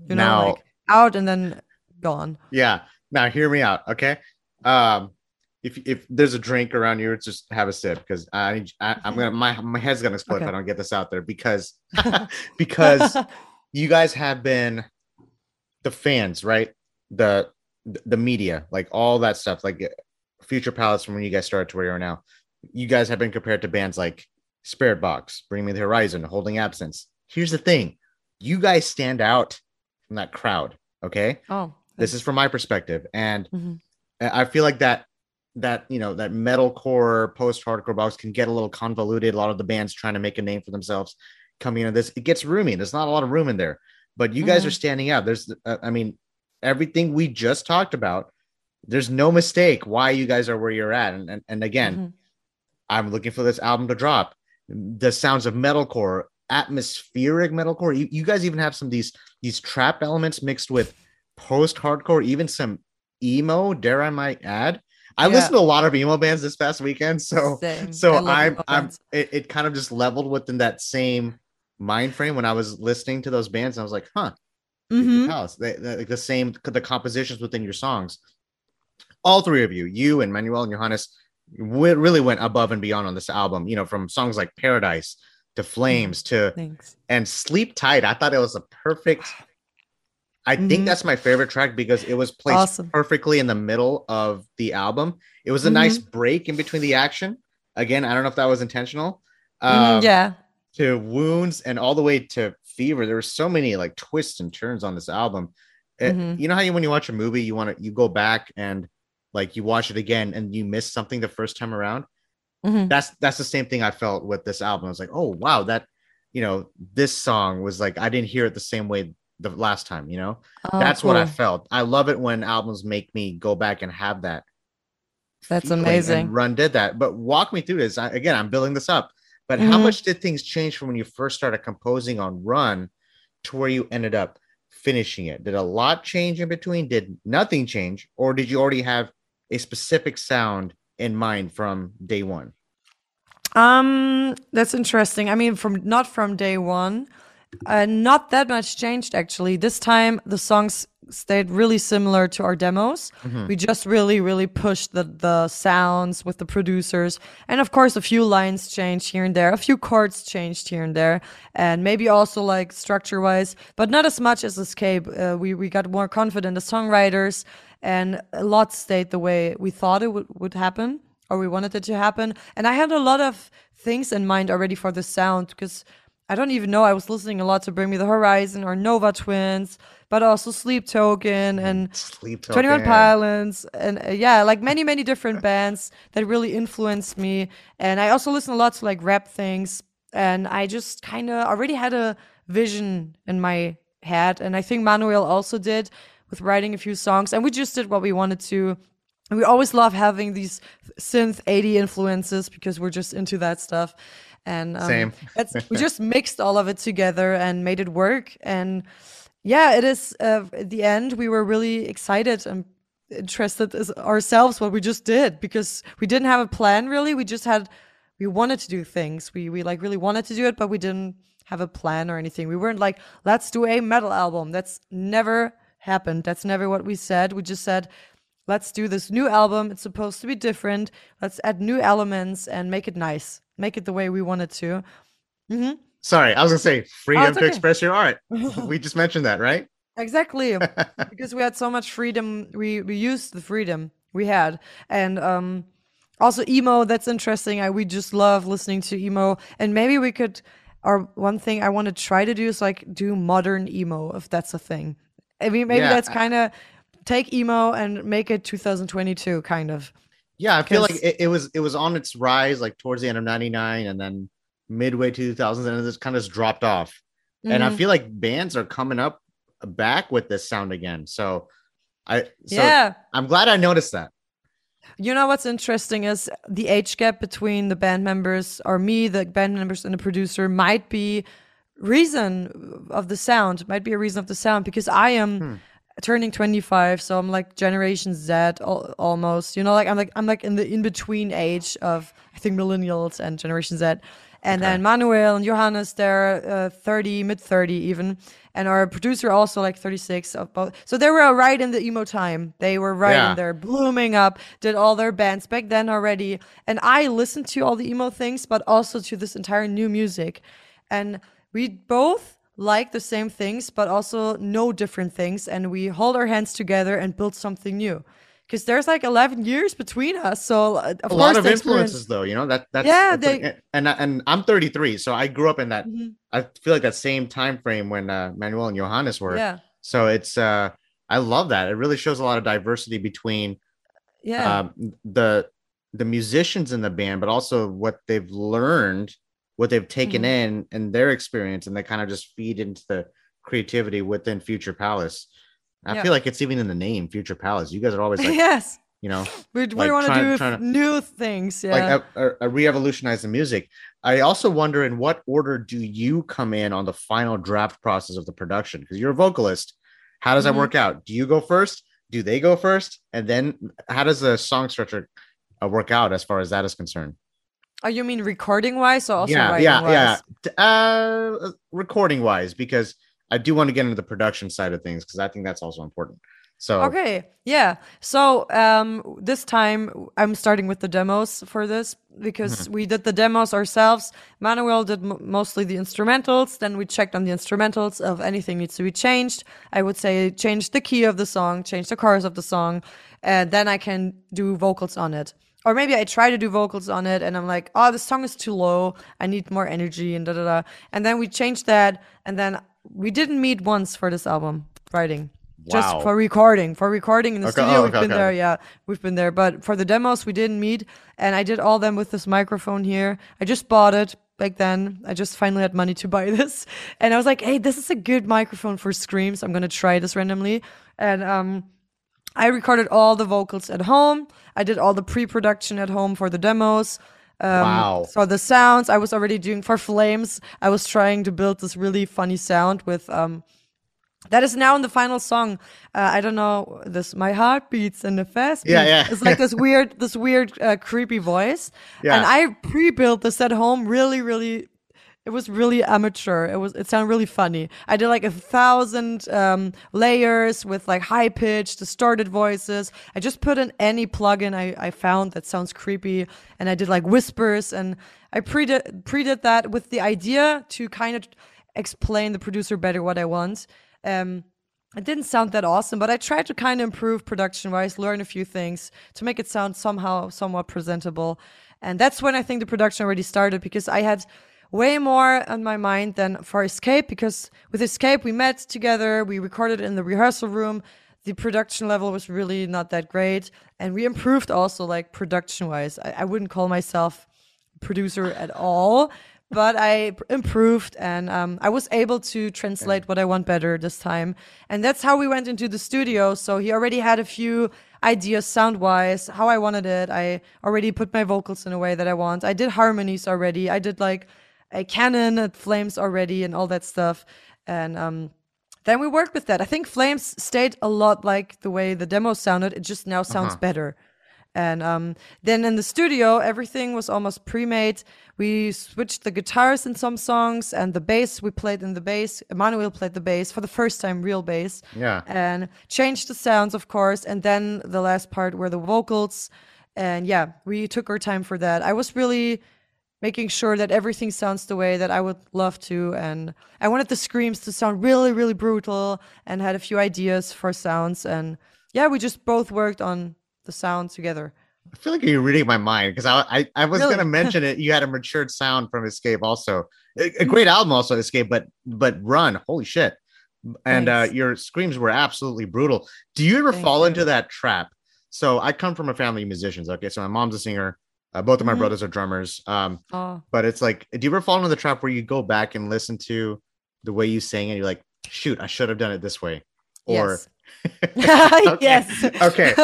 [SPEAKER 1] you know,
[SPEAKER 3] Now-
[SPEAKER 1] like out and then gone.
[SPEAKER 3] Yeah. Now hear me out, okay? Um, if if there's a drink around you, just have a sip because I, I I'm gonna my my head's gonna explode if I don't get this out there because because you guys have been the fans, right? The the media, like all that stuff, like Future Palace from when you guys started to where you are now. You guys have been compared to bands like Spiritbox, Bring Me the Horizon, Holding Absence. Here's the thing: you guys stand out from that crowd. Okay,
[SPEAKER 1] oh,
[SPEAKER 3] this is from my perspective and
[SPEAKER 1] Mhm.
[SPEAKER 3] i feel like that that you know that metalcore post-hardcore box can get a little convoluted a lot of the bands trying to make a name for themselves coming into this it gets roomy there's not a lot of room in there but you guys
[SPEAKER 1] Mhm.
[SPEAKER 3] are standing out there's uh, i mean everything we just talked about there's no mistake why you guys are where you're at and and, and again
[SPEAKER 1] Mhm.
[SPEAKER 3] i'm looking for this album to drop the sounds of metalcore atmospheric metalcore you, you guys even have some of these these trap elements mixed with post-hardcore even some emo dare i might add i
[SPEAKER 1] Yeah.
[SPEAKER 3] listened to a lot of emo bands this past weekend so
[SPEAKER 1] Same.
[SPEAKER 3] So i'm i'm it, it kind of just leveled within that same mind frame when i was listening to those bands and i was like huh
[SPEAKER 1] Mhm.
[SPEAKER 3] house they, they- like the same the compositions within your songs all three of you you and manuel and johannes really went above and beyond on this album you know from songs like paradise to flames to
[SPEAKER 1] Thanks.
[SPEAKER 3] and sleep tight i thought it was a perfect i think
[SPEAKER 1] Mhm.
[SPEAKER 3] that's my favorite track because it was placed
[SPEAKER 1] Awesome.
[SPEAKER 3] perfectly in the middle of the album it was a nice break in between the action again i don't know if that was intentional
[SPEAKER 1] Mhm,
[SPEAKER 3] Um,
[SPEAKER 1] yeah.
[SPEAKER 3] to wounds and all the way to fever there were so many like twists and turns on this album It-
[SPEAKER 1] Mhm.
[SPEAKER 3] you know how you when you watch a movie you want to you go back and like you watch it again and you miss something the first time around
[SPEAKER 1] Mhm.
[SPEAKER 3] that's that's the same thing i felt with this album i was like oh wow that you know this song was like i didn't hear it the same way the last time you know
[SPEAKER 1] Oh,
[SPEAKER 3] that's what i felt i love it when albums make me go back and have that
[SPEAKER 1] That's amazing.
[SPEAKER 3] run did that but walk me through this I, again i'm building this up but how
[SPEAKER 1] Mhm.
[SPEAKER 3] much did things change from when you first started composing on run to where you ended up finishing it? Did a lot change in between? Did nothing change, or did you already have a specific sound in mind from day one?
[SPEAKER 1] Um, that's interesting. I mean, from not from day one, uh, not that much changed actually. This time the songs stayed really similar to our demos. We just really, really pushed the the sounds with the producers, and of course a few lines changed here and there, a few chords changed here and there, and maybe also like structure wise, but not as much as Escape. Uh, we we got more confident as songwriters, and a lot stayed the way we thought it would would happen or we wanted it to happen. And I had a lot of things in mind already for the sound because I don't even know. I was listening a lot to Bring Me the Horizon or Nova Twins, but also Sleep Token and
[SPEAKER 3] Sleep Token.
[SPEAKER 1] 21 Pilots and uh, yeah, like many, many different bands that really influenced me. And I also listen a lot to like rap things. And I just kind of already had a vision in my head. And I think Manuel also did with writing a few songs. And we just did what we wanted to. And we always love having these synth 80 influences because we're just into that stuff. And um,
[SPEAKER 3] Same.
[SPEAKER 1] that's, we just mixed all of it together and made it work. And yeah, it is. Uh, at the end, we were really excited and interested as ourselves what we just did because we didn't have a plan really. We just had we wanted to do things. We we like really wanted to do it, but we didn't have a plan or anything. We weren't like let's do a metal album. That's never happened. That's never what we said. We just said let's do this new album. It's supposed to be different. Let's add new elements and make it nice. Make it the way we wanted to. hmm
[SPEAKER 3] Sorry, I was gonna say freedom
[SPEAKER 1] Oh,
[SPEAKER 3] to
[SPEAKER 1] okay.
[SPEAKER 3] express your art. we just mentioned that, right?
[SPEAKER 1] Exactly. because we had so much freedom. We we used the freedom we had. And um also emo, that's interesting. I we just love listening to emo. And maybe we could or one thing I want to try to do is like do modern emo if that's a thing. I mean maybe
[SPEAKER 3] Yeah,
[SPEAKER 1] that's kind of take emo and make it 2022 kind of.
[SPEAKER 3] Yeah, I feel like it, it was it was on its rise like towards the end of '99, and then midway 2000s, and it just kind of just dropped off. And I
[SPEAKER 1] Mhm.
[SPEAKER 3] feel like bands are coming up back with this sound again. So I so
[SPEAKER 1] yeah.
[SPEAKER 3] I'm glad I noticed that.
[SPEAKER 1] You know what's interesting is the age gap between the band members or me, the band members and the producer might be reason of the sound, might be a reason of the sound because I am
[SPEAKER 3] Hmm.
[SPEAKER 1] turning 25, so I'm like generation Z al- almost. You know, like I'm like I'm like in the in between age of I think millennials and generation Z. And then Manuel and Johannes, they're uh, 30, mid 30 even. And our producer also like 36. Of both. So they were right in the emo time. They were right
[SPEAKER 3] Yeah.
[SPEAKER 1] in there, blooming up, did all their bands back then already. And I listened to all the emo things, but also to this entire new music. And we both like the same things, but also know different things. And we hold our hands together and build something new. Because there's like 11 years between us. So, uh, of
[SPEAKER 3] a lot of influences though you know that that's
[SPEAKER 1] Yeah,
[SPEAKER 3] that's
[SPEAKER 1] they-
[SPEAKER 3] and and i'm 33 so i grew up in that
[SPEAKER 1] Mhm.
[SPEAKER 3] i feel like that same time frame when uh, manuel and johannes were
[SPEAKER 1] Yeah.
[SPEAKER 3] so it's uh i love that it really shows a lot of diversity between
[SPEAKER 1] Yeah.
[SPEAKER 3] um the the musicians in the band but also what they've learned what they've taken
[SPEAKER 1] Mhm.
[SPEAKER 3] in and their experience and they kind of just feed into the creativity within future palace i
[SPEAKER 1] Yeah.
[SPEAKER 3] feel like it's even in the name future palace you guys are always like
[SPEAKER 1] yes.
[SPEAKER 3] you know
[SPEAKER 1] We,
[SPEAKER 3] like
[SPEAKER 1] we want to do
[SPEAKER 3] trying to-
[SPEAKER 1] new things. Yeah.
[SPEAKER 3] like a, a, a re-evolutionize the music i also wonder in what order do you come in on the final draft process of the production because you're a vocalist how does that
[SPEAKER 1] Mhm.
[SPEAKER 3] work out do you go first do they go first and then how does the song structure uh, work out as far as that is concerned
[SPEAKER 1] oh, you mean recording wise So also
[SPEAKER 3] yeah yeah
[SPEAKER 1] wise?
[SPEAKER 3] yeah uh recording wise because i do want to get into the production side of things because i think that's also important so
[SPEAKER 1] Okay, yeah. So um, this time I'm starting with the demos for this because
[SPEAKER 3] Mm-hmm.
[SPEAKER 1] we did the demos ourselves. Manuel did m- mostly the instrumentals. Then we checked on the instrumentals of anything needs to be changed. I would say change the key of the song, change the chorus of the song, and then I can do vocals on it. Or maybe I try to do vocals on it and I'm like, oh, the song is too low. I need more energy and da da da. And then we changed that. And then we didn't meet once for this album writing
[SPEAKER 3] Wow.
[SPEAKER 1] just for recording for recording in the
[SPEAKER 3] Okay,
[SPEAKER 1] studio
[SPEAKER 3] oh,
[SPEAKER 1] we've been
[SPEAKER 3] okay.
[SPEAKER 1] there yeah we've been there but for the demos we didn't meet and i did all them with this microphone here i just bought it back then i just finally had money to buy this and i was like hey this is a good microphone for screams i'm gonna try this randomly and um i recorded all the vocals at home i did all the pre-production at home for the demos um,
[SPEAKER 3] Wow.
[SPEAKER 1] So the sounds I was already doing for Flames, I was trying to build this really funny sound with um, that is now in the final song. Uh, I don't know this. My heart beats in the fast.
[SPEAKER 3] Yeah, yeah.
[SPEAKER 1] It's like this weird, this weird, uh, creepy voice.
[SPEAKER 3] Yeah.
[SPEAKER 1] And I pre-built this at home. Really, really. It was really amateur. It was. It sounded really funny. I did like a thousand um, layers with like high pitched, distorted voices. I just put in any plugin I, I found that sounds creepy, and I did like whispers, and I pre did pre did that with the idea to kind of explain the producer better what I want. Um, it didn't sound that awesome, but I tried to kind of improve production wise, learn a few things to make it sound somehow somewhat presentable. And that's when I think the production already started because I had way more on my mind than for Escape because with Escape we met together, we recorded in the rehearsal room. The production level was really not that great, and we improved also like production wise. I, I wouldn't call myself producer at all, but I improved and um, I was able to translate what I want better this time. And that's how we went into the studio. So he already had a few ideas sound wise, how I wanted it. I already put my vocals in a way that I want. I did harmonies already. I did like a canon at Flames already and all that stuff. And um, then we worked with that. I think Flames stayed a lot like the way the demo sounded. It just now sounds better. And um, then in the studio, everything was almost pre-made. We switched the guitars in some songs, and the bass we played in the bass. Emmanuel played the bass for the first time, real bass.
[SPEAKER 3] Yeah.
[SPEAKER 1] And changed the sounds, of course. And then the last part were the vocals. And yeah, we took our time for that. I was really making sure that everything sounds the way that I would love to. And I wanted the screams to sound really, really brutal and had a few ideas for sounds. And yeah, we just both worked on the sound together.
[SPEAKER 3] I feel like you're reading my mind because I, I I was
[SPEAKER 1] Really?
[SPEAKER 3] gonna mention it. You had a matured sound from Escape, also a, a great album, also Escape, but but Run, holy shit! And uh, your screams were absolutely brutal. Do you ever
[SPEAKER 1] Thank
[SPEAKER 3] fall
[SPEAKER 1] you.
[SPEAKER 3] into that trap? So I come from a family of musicians. Okay, so my mom's a singer. Uh, both of my
[SPEAKER 1] Mhm.
[SPEAKER 3] brothers are drummers. Um,
[SPEAKER 1] Oh,
[SPEAKER 3] but it's like, do you ever fall into the trap where you go back and listen to the way you sang and you're like, shoot, I should have done it this way, or
[SPEAKER 1] yes.
[SPEAKER 3] Okay.
[SPEAKER 1] yes.
[SPEAKER 3] Okay.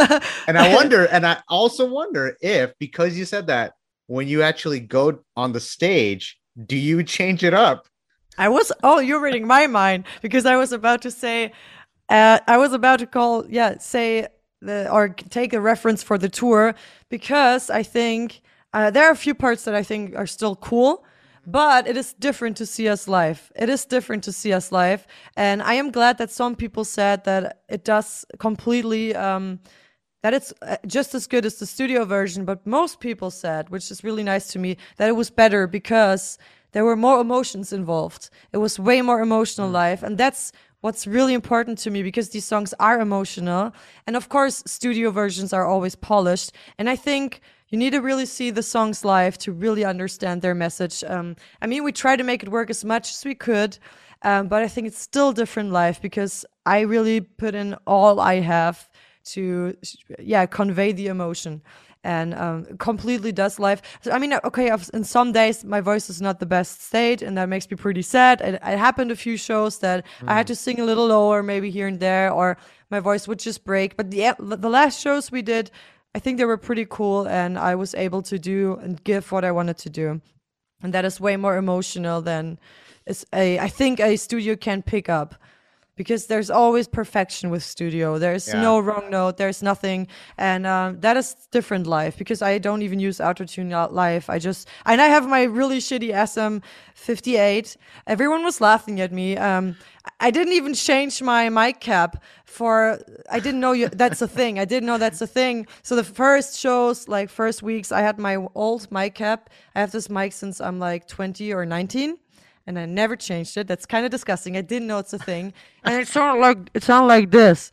[SPEAKER 3] and I wonder, and I also wonder if because you said that when you actually go on the stage, do you change it up?
[SPEAKER 1] I was. Oh, you're reading my mind because I was about to say. Uh, I was about to call. Yeah, say the or take a reference for the tour because I think uh, there are a few parts that I think are still cool. But it is different to see us live. It is different to see us live. And I am glad that some people said that it does completely, um, that it's uh, just as good as the studio version. But most people said, which is really nice to me, that it was better because there were more emotions involved. It was way more emotional live. And that's what's really important to me because these songs are emotional. And of course, studio versions are always polished. And I think you need to really see the songs live to really understand their message. Um, I mean, we try to make it work as much as we could, um, but I think it's still different live because I really put in all I have to, yeah, convey the emotion. And um, completely does live. So, I mean, okay, I've- in some days my voice is not the best state, and that makes me pretty sad. It, it happened a few shows that I had to sing a little lower, maybe here and there, or my voice would just break. But the the last shows we did, I think they were pretty cool, and I was able to do and give what I wanted to do, and that is way more emotional than is a I think a studio can pick up. Because there's always perfection with studio. There's
[SPEAKER 3] Yeah.
[SPEAKER 1] no wrong note. There's nothing, and um, that is different live. Because I don't even use autotune live. I just and I have my really shitty SM58. Everyone was laughing at me. Um, I didn't even change my mic cap for. I didn't know you, that's a thing. I didn't know that's a thing. So the first shows, like first weeks, I had my old mic cap. I have this mic since I'm like 20 or 19 and I never changed it. That's kind of disgusting. I didn't know it's a thing, and it sounded like it sounded like this.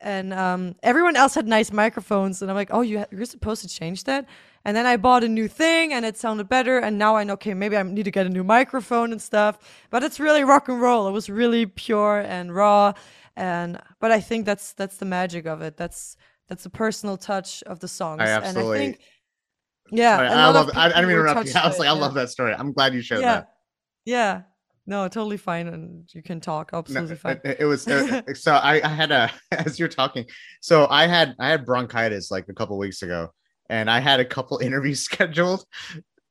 [SPEAKER 1] And um, everyone else had nice microphones, and I'm like, oh, you ha- you're supposed to change that. And then I bought a new thing, and it sounded better. And now I know, okay, maybe I need to get a new microphone and stuff. But it's really rock and roll. It was really pure and raw, and but I think that's that's the magic of it. That's that's the personal touch of the songs.
[SPEAKER 3] I
[SPEAKER 1] And
[SPEAKER 3] absolutely-
[SPEAKER 1] I think, yeah,
[SPEAKER 3] Sorry,
[SPEAKER 1] a
[SPEAKER 3] I
[SPEAKER 1] lot
[SPEAKER 3] love. I, I didn't mean to interrupt you. I was like,
[SPEAKER 1] it,
[SPEAKER 3] I love
[SPEAKER 1] yeah.
[SPEAKER 3] that story. I'm glad you shared
[SPEAKER 1] Yeah,
[SPEAKER 3] that.
[SPEAKER 1] Yeah. No, totally fine, and you can talk
[SPEAKER 3] No,
[SPEAKER 1] absolutely fine.
[SPEAKER 3] it, it was uh, so I, I had a as you're talking so i had i had bronchitis like a couple weeks ago and i had a couple interviews scheduled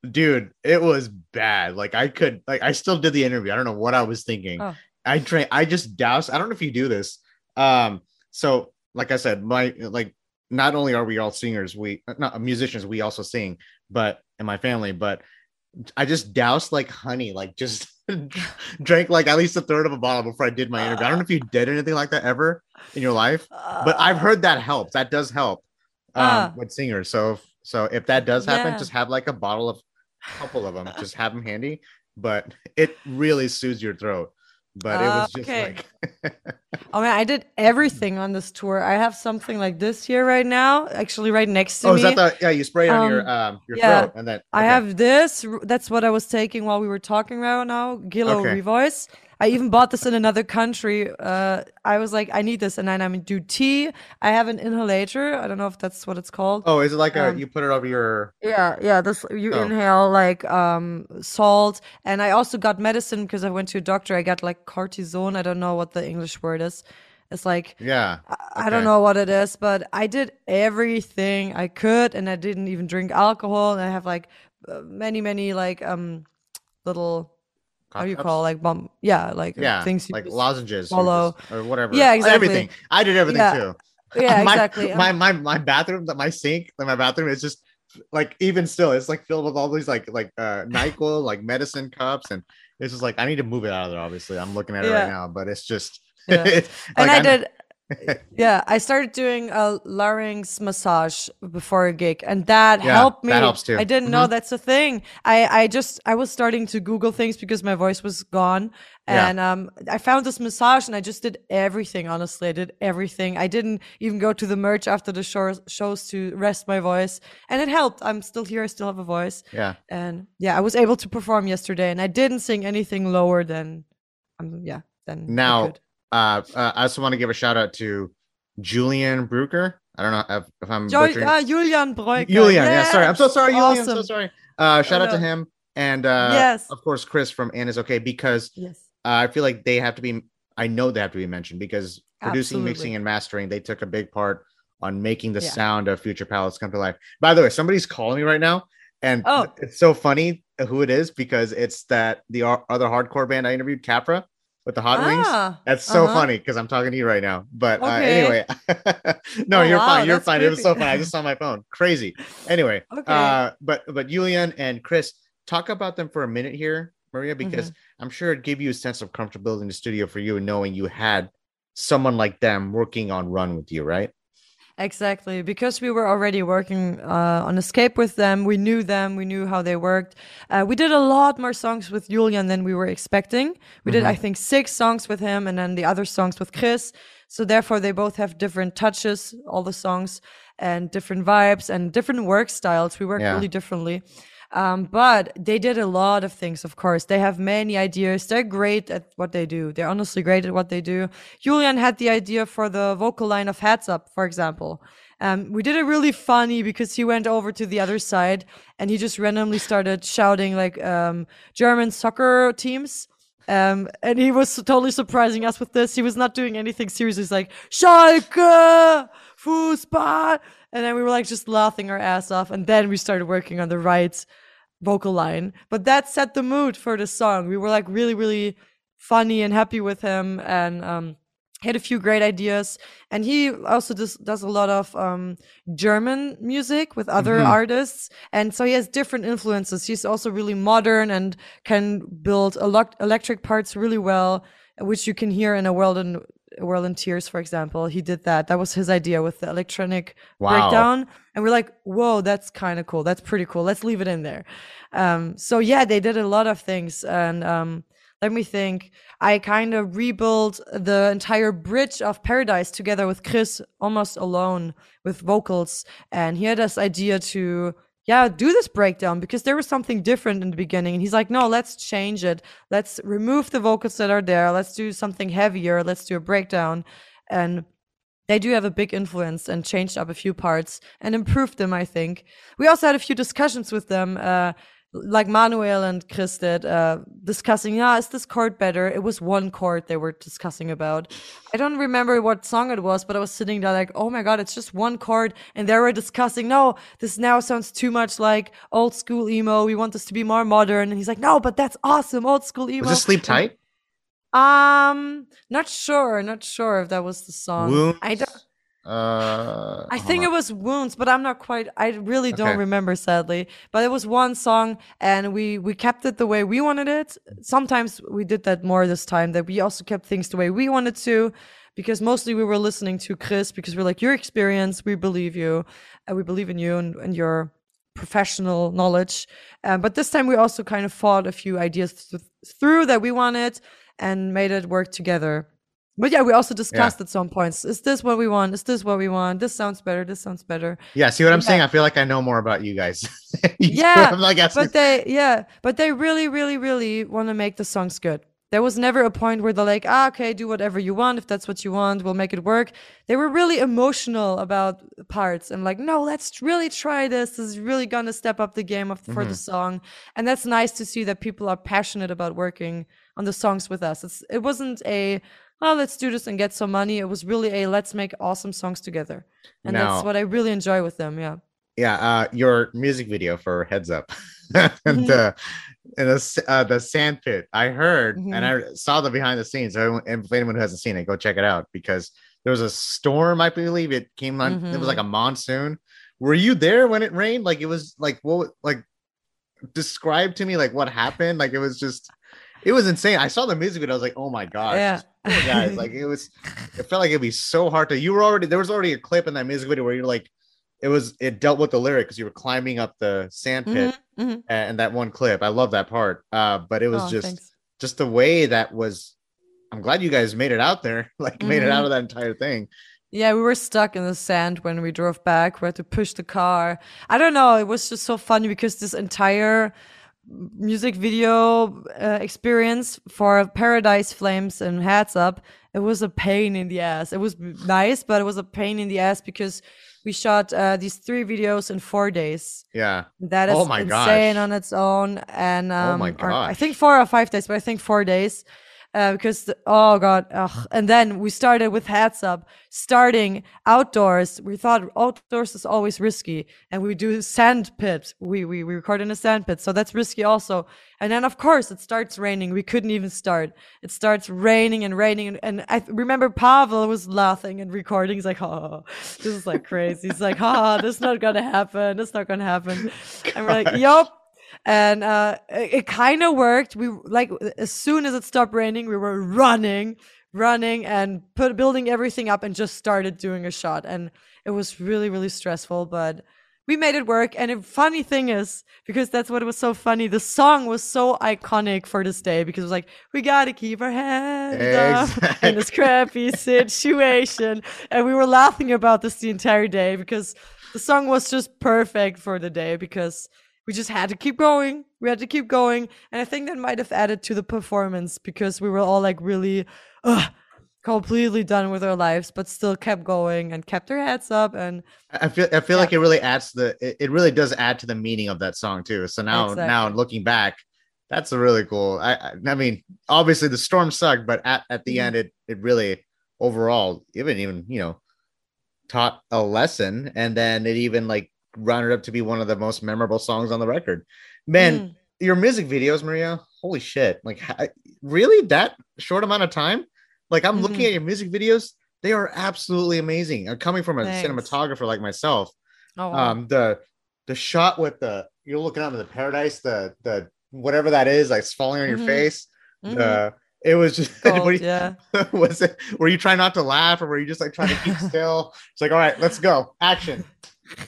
[SPEAKER 3] dude it was bad like i could like i still did the interview i don't know what i was thinking
[SPEAKER 1] Oh.
[SPEAKER 3] I drink. I just douse. I don't know if you do this. Um. So, like I said, my like not only are we all singers, we not musicians, we also sing, but in my family, but I just doused like honey, like just drank like at least a third of a bottle before I did my interview. I don't know if you did anything like that ever in your life, but I've heard that helps. That does help um,
[SPEAKER 1] Ah.
[SPEAKER 3] with singers. So, if, so if that does happen,
[SPEAKER 1] Yeah.
[SPEAKER 3] just have like a bottle of, a couple of them, just have them handy. But it really soothes your throat. But it
[SPEAKER 1] Ah,
[SPEAKER 3] was just
[SPEAKER 1] okay.
[SPEAKER 3] like,
[SPEAKER 1] Oh man, I did everything on this tour. I have something like this here right now, actually right next to me.
[SPEAKER 3] oh,
[SPEAKER 1] me.
[SPEAKER 3] is that the yeah? You spray it on your
[SPEAKER 1] Um,
[SPEAKER 3] um your
[SPEAKER 1] yeah.
[SPEAKER 3] throat and then
[SPEAKER 1] I have this. That's what I was taking while we were talking right now. Gelo
[SPEAKER 3] Okay.
[SPEAKER 1] Revoice. I even bought this in another country. Uh, I was like, I need this, and then I'm do tea. I have an inhalator. I don't know if that's what it's called.
[SPEAKER 3] Oh, is it like a
[SPEAKER 1] um,
[SPEAKER 3] you put it over your
[SPEAKER 1] Yeah, yeah. This you
[SPEAKER 3] Oh.
[SPEAKER 1] inhale like um salt, and I also got medicine because I went to a doctor. I got like cortisone. I don't know what the English word is. It's like
[SPEAKER 3] yeah?
[SPEAKER 1] I- I don't know what it is, but I did everything I could, and I didn't even drink alcohol. And I have like uh, many, many like um little how do you
[SPEAKER 3] Cough
[SPEAKER 1] call like bum yeah like
[SPEAKER 3] yeah
[SPEAKER 1] things you
[SPEAKER 3] like lozenges or or, whatever
[SPEAKER 1] Yeah, exactly.
[SPEAKER 3] everything i did everything
[SPEAKER 1] Yeah.
[SPEAKER 3] too
[SPEAKER 1] yeah
[SPEAKER 3] my,
[SPEAKER 1] exactly
[SPEAKER 3] my my my bathroom my sink like my bathroom is just like even still it's like filled with all these like like uh nyquil like medicine cups and it's just like i need to move it out of there obviously i'm looking at it
[SPEAKER 1] Yeah.
[SPEAKER 3] right now but it's just
[SPEAKER 1] Yeah.
[SPEAKER 3] it's,
[SPEAKER 1] and I
[SPEAKER 3] I'm-
[SPEAKER 1] did. yeah, I started doing a larynx massage before a gig, and that
[SPEAKER 3] Yeah,
[SPEAKER 1] helped me.
[SPEAKER 3] that helps too.
[SPEAKER 1] I didn't know that's a thing. I I just I was starting to Google things because my voice was gone,
[SPEAKER 3] Yeah.
[SPEAKER 1] and um I found this massage, and I just did everything. Honestly, I did everything. I didn't even go to the merch after the shows shows to rest my voice, and it helped. I'm still here. I still have a voice,
[SPEAKER 3] yeah
[SPEAKER 1] and yeah, I was able to perform yesterday, and I didn't sing anything lower than um yeah than
[SPEAKER 3] Now. Uh, uh i also want to give a shout out to julian brucker i don't know if, if i'm butchering
[SPEAKER 1] ah, Julian Breuker.
[SPEAKER 3] Julian, yeah, sorry. I'm so sorry, Julian. I'm so sorry. Uh, shout out to him and uh,
[SPEAKER 1] Yes.
[SPEAKER 3] of course Chris from Annisokay because
[SPEAKER 1] Yes.
[SPEAKER 3] uh, I feel like they have to be. I know they have to be mentioned because producing,
[SPEAKER 1] Absolutely.
[SPEAKER 3] mixing, and mastering they took a big part on making the
[SPEAKER 1] Yeah.
[SPEAKER 3] sound of Future Palace come to life. By the way, somebody's calling me right now, and
[SPEAKER 1] Oh.
[SPEAKER 3] it's so funny who it is because it's that the other hardcore band I interviewed, Capra, with the hot wings.
[SPEAKER 1] Ah,
[SPEAKER 3] That's so
[SPEAKER 1] uh-huh.
[SPEAKER 3] funny because I'm talking to you right now. But uh, anyway, no,
[SPEAKER 1] Oh,
[SPEAKER 3] you're
[SPEAKER 1] wow,
[SPEAKER 3] fine. You're fine. It was so
[SPEAKER 1] creepy.
[SPEAKER 3] funny. I just saw my phone. Crazy. Anyway,
[SPEAKER 1] Okay.
[SPEAKER 3] uh, but but Julian and Chris, talk about them for a minute here, Maria, because
[SPEAKER 1] Mm-hmm.
[SPEAKER 3] I'm sure it gave you a sense of comfortability in the studio for you, knowing you had someone like them working on Run with you, right?
[SPEAKER 1] Exactly. Because we were already working uh, on Escape with them, we knew them, we knew how they worked. Uh, we did a lot more songs with Julian than we were expecting. We did, I think, six songs with him and then the other songs with Chris. So therefore, they both have different touches, all the songs, and different vibes and different work styles. We work
[SPEAKER 3] Yeah.
[SPEAKER 1] really differently. Um, but they did a lot of things, of course. They have many ideas. They're great at what they do. They're honestly great at what they do. Julian had the idea for the vocal line of Heads Up, for example. Um, we did it really funny because he went over to the other side and he just randomly started shouting like um, German soccer teams. Um, and he was totally surprising us with this. He was not doing anything serious. He's like, Schalke, Fußball. And then we were like just laughing our ass off. And then we started working on the right vocal line. But that set the mood for the song. We were like really, really funny and happy with him. And, um, had a few great ideas. And he also does, does a lot of, um, German music with other
[SPEAKER 3] Mhm.
[SPEAKER 1] artists. And so he has different influences. He's also really modern and can build elec- electric parts really well, which you can hear in a world in, world in tears, for example. He did that. That was his idea with the electronic
[SPEAKER 3] Wow.
[SPEAKER 1] breakdown and we're like whoa that's kind of cool that's pretty cool let's leave it in there um so yeah they did a lot of things and um let me think i kind of rebuilt the entire bridge of paradise together with chris almost alone with vocals and he had this idea to yeah do this breakdown because there was something different in the beginning. And he's like no let's change it. Let's remove the vocals that are there. Let's do something heavier. Let's do a breakdown. And they do have a big influence and changed up a few parts and improved them, I think. We also had a few discussions with them, uh, like Manuel and Chris did, uh, discussing, yeah, is this chord better? It was one chord they were discussing about. I don't remember what song it was, but I was sitting there like, oh my God, it's just one chord. And they were discussing, no, this now sounds too much like old school emo. We want this to be more modern. And he's like, no, but that's awesome. Old school emo.
[SPEAKER 3] Was this Sleep Tight?
[SPEAKER 1] Um, not sure, not sure if that was the song.
[SPEAKER 3] Wounds?
[SPEAKER 1] I don't.
[SPEAKER 3] Uh,
[SPEAKER 1] I think it was wounds, but I'm not quite. I really don't
[SPEAKER 3] Okay.
[SPEAKER 1] remember, sadly. But it was one song, and we we kept it the way we wanted it. Sometimes we did that more this time. That we also kept things the way we wanted to, because mostly we were listening to Chris because we're like your experience, we believe you, and we believe in you and, and your professional knowledge. Um, but this time we also kind of fought a few ideas th- through that we wanted and made it work together. But yeah, we also discussed at some points. Is this what we want? Is this what we want? This sounds better. This sounds better.
[SPEAKER 3] Yeah, see what I'm
[SPEAKER 1] Yeah.
[SPEAKER 3] saying? I feel like I know more about you guys. You
[SPEAKER 1] Yeah,
[SPEAKER 3] I'm like asking-
[SPEAKER 1] But they, yeah, but they really, really, really want to make the songs good. There was never a point where they're like, ah, okay, do whatever you want. If that's what you want, we'll make it work. They were really emotional about parts and like, no, let's really try this. This is really gonna step up the game of, for the song. And that's nice to see that people are passionate about working on the songs with us. It's it wasn't a oh let's do this and get some money. It was really a let's make awesome songs together. And
[SPEAKER 3] Now-
[SPEAKER 1] that's what I really enjoy with them. Yeah.
[SPEAKER 3] yeah, uh, your music video for Heads Up
[SPEAKER 1] Mm-hmm.
[SPEAKER 3] and uh, and the uh, the sand pit. I heard
[SPEAKER 1] Mm-hmm.
[SPEAKER 3] and I saw the behind the scenes. So for anyone who hasn't seen it, go check it out because there was a storm. I believe it came on. It
[SPEAKER 1] Mm-hmm.
[SPEAKER 3] was like a monsoon. Were you there when it rained? Like it was like what? Like describe to me like what happened. Like it was just. It was insane. I saw the music video. I was like, "Oh my gosh,
[SPEAKER 1] Yeah.
[SPEAKER 3] guys!" Like it was. It felt like it'd be so hard to. You were already there was already a clip in that music video where you're like, it was it dealt with the lyric because you were climbing up the sand pit
[SPEAKER 1] Mhm, mhm.
[SPEAKER 3] and that one clip. I love that part. Uh, but it was
[SPEAKER 1] Oh,
[SPEAKER 3] just
[SPEAKER 1] thanks.
[SPEAKER 3] just the way that was. I'm glad you guys made it out there, like made it
[SPEAKER 1] Mhm.
[SPEAKER 3] out of that entire thing.
[SPEAKER 1] Yeah, we were stuck in the sand when we drove back. We had to push the car. I don't know. It was just so funny because this entire music video uh, experience for Paradise Flames and Heads Up, it was a pain in the ass. It was nice, but it was a pain in the ass because we shot uh, these three videos in four days.
[SPEAKER 3] Yeah,
[SPEAKER 1] That is
[SPEAKER 3] Oh my
[SPEAKER 1] insane
[SPEAKER 3] gosh.
[SPEAKER 1] on its own. And um,
[SPEAKER 3] my
[SPEAKER 1] or I think four or five days, but I think four days. Uh, because the, oh god, ugh. and then we started with heads up, starting outdoors. We thought outdoors is always risky, and we do sand pit. We we we record in a sand pit, so that's risky also. And then of course it starts raining. We couldn't even start. It starts raining and raining, and, and I remember Pavel was laughing and recording. He's like, "Oh, this is like crazy." He's like, "Ha, this is not gonna happen. This is not gonna happen." And we're like, "Yup." And uh, it, it kind of worked. We like as soon as it stopped raining, we were running, running, and put building everything up, and just started doing a shot. And it was really, really stressful, but we made it work. And a funny thing is, because that's what it was so funny, the song was so iconic for this day because it was like, we gotta keep our heads up in this crappy situation. And we were laughing about this the entire day because the song was just perfect for the day because we just had to keep going. We had to keep going. And I think that might have added to the performance because we were all like really ugh, completely done with our lives, but still kept going and kept our heads up. And
[SPEAKER 3] I feel I feel like it really adds the it, it really does add to the meaning of that song too. So now now
[SPEAKER 1] Exactly.
[SPEAKER 3] looking back, that's a really cool. I I, mean, obviously the storm sucked, but at, at the
[SPEAKER 1] Mhm.
[SPEAKER 3] end it it really overall even even you know taught a lesson, and then it even like rounded up to be one of the most memorable songs on the record. Man,
[SPEAKER 1] Mm.
[SPEAKER 3] your music videos, Maria, holy shit! Like really that short amount of time? Like I'm looking
[SPEAKER 1] Mhm.
[SPEAKER 3] at your music videos. They are absolutely amazing. Uh, coming from a
[SPEAKER 1] Thanks.
[SPEAKER 3] cinematographer like myself,
[SPEAKER 1] oh, wow.
[SPEAKER 3] um the the shot with the you're looking out of the paradise the the whatever that is like it's falling on your
[SPEAKER 1] Mhm.
[SPEAKER 3] face
[SPEAKER 1] Mhm.
[SPEAKER 3] uh it was just
[SPEAKER 1] Gold,
[SPEAKER 3] you,
[SPEAKER 1] yeah.
[SPEAKER 3] was it were you trying not to laugh or were you just like trying to keep still it's like all right let's go action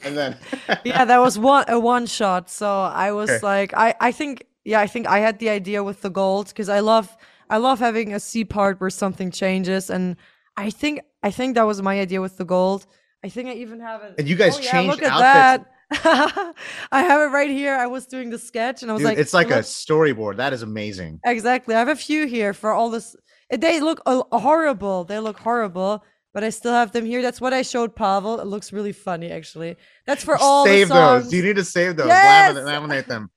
[SPEAKER 3] and then
[SPEAKER 1] yeah, that was one a one shot. So I was
[SPEAKER 3] Okay.
[SPEAKER 1] like, I I think yeah, I think I had the idea with the gold because I love I love having a C part where something changes, and I think I think that was my idea with the gold. I think I even have it.
[SPEAKER 3] And you guys
[SPEAKER 1] oh, yeah,
[SPEAKER 3] changed
[SPEAKER 1] look at
[SPEAKER 3] outfits.
[SPEAKER 1] that. I have it right here. I was doing the sketch, and I was
[SPEAKER 3] dude,
[SPEAKER 1] like,
[SPEAKER 3] it's like a storyboard that is amazing
[SPEAKER 1] Exactly. I have a few here for all this. They look uh, horrible. They look horrible, but I still have them here. That's what I showed Pavel. It looks really funny, actually. That's for all
[SPEAKER 3] save those you need to save those
[SPEAKER 1] Yes!
[SPEAKER 3] laminate, laminate them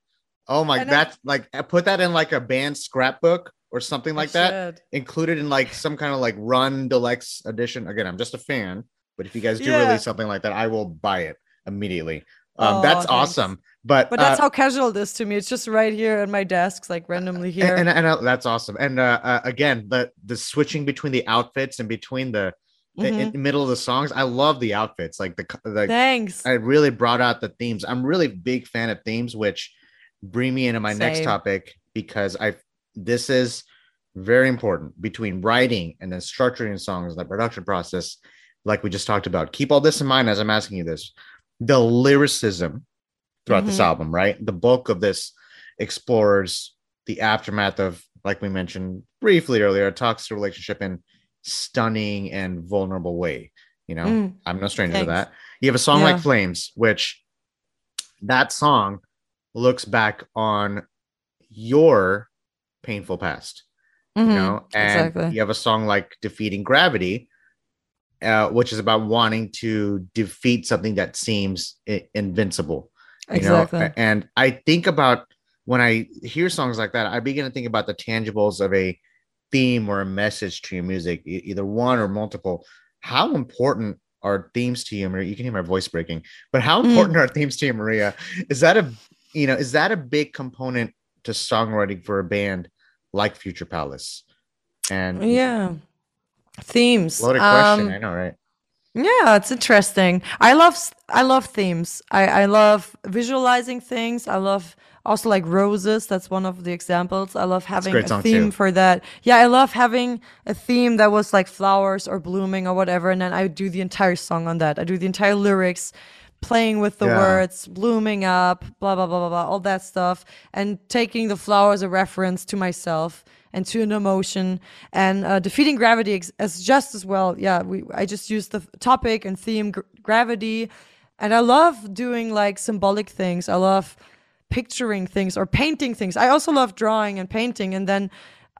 [SPEAKER 3] oh my
[SPEAKER 1] And I-
[SPEAKER 3] like uh, put that in like a band scrapbook or something
[SPEAKER 1] I
[SPEAKER 3] like that
[SPEAKER 1] should.
[SPEAKER 3] included in like some kind of like run deluxe edition. Again, I'm just a fan, but if you guys do
[SPEAKER 1] Yeah.
[SPEAKER 3] release something like that, I will buy it immediately. Um,
[SPEAKER 1] Oh,
[SPEAKER 3] that's
[SPEAKER 1] thanks.
[SPEAKER 3] awesome. But
[SPEAKER 1] But that's
[SPEAKER 3] uh,
[SPEAKER 1] how casual it is to me. It's just right here at my desk, like randomly here.
[SPEAKER 3] and, and, and, uh, that's awesome. And uh, uh, again, the the switching between the outfits and between the,
[SPEAKER 1] Mhm.
[SPEAKER 3] in the middle of the songs, I love the outfits. Like the the
[SPEAKER 1] Thanks.
[SPEAKER 3] I really brought out the themes. I'm really big fan of themes, which bring me into my next topic because I this is very important between writing and then structuring songs, the production process, like we just talked about. Keep all this in mind as I'm asking you this. The lyricism throughout this
[SPEAKER 1] Mhm.
[SPEAKER 3] album, right? The bulk of this explores the aftermath of, like we mentioned briefly earlier, a toxic relationship in stunning and vulnerable way. You know,
[SPEAKER 1] Mm,
[SPEAKER 3] I'm no stranger
[SPEAKER 1] thanks.
[SPEAKER 3] to that. You have a song
[SPEAKER 1] Yeah.
[SPEAKER 3] like Flames, which that song looks back on your painful past,
[SPEAKER 1] mhm,
[SPEAKER 3] you know, and
[SPEAKER 1] exactly.
[SPEAKER 3] you have a song like Defeating Gravity, uh, which is about wanting to defeat something that seems i- invincible. You
[SPEAKER 1] Exactly.
[SPEAKER 3] know, and I think about when I hear songs like that, I begin to think about the tangibles of a theme or a message to your music, either one or multiple. How important are themes to you, Maria? You can hear my voice breaking, but how
[SPEAKER 1] Mm.
[SPEAKER 3] important are themes to you, Maria? Is that a you know, is that a big component to songwriting for a band like Future Palace? And
[SPEAKER 1] yeah. Themes.
[SPEAKER 3] loaded question,
[SPEAKER 1] Um,
[SPEAKER 3] I know, right?
[SPEAKER 1] Yeah, it's interesting. I love I love themes. I I love visualizing things. I love also like roses. That's one of the examples. I love having
[SPEAKER 3] great
[SPEAKER 1] a theme
[SPEAKER 3] too.
[SPEAKER 1] for that. Yeah, I love having a theme that was like flowers or blooming or whatever, and then I do the entire song on that. I do the entire lyrics, playing with the
[SPEAKER 3] Yeah.
[SPEAKER 1] words, blooming up, blah blah blah blah blah, all that stuff, and taking the flowers a reference to myself and to an emotion and uh, defeating gravity ex- as just as well yeah we i just used the topic and theme gr- gravity. And i love doing like symbolic things. I love picturing things or painting things. I also love drawing and painting. And then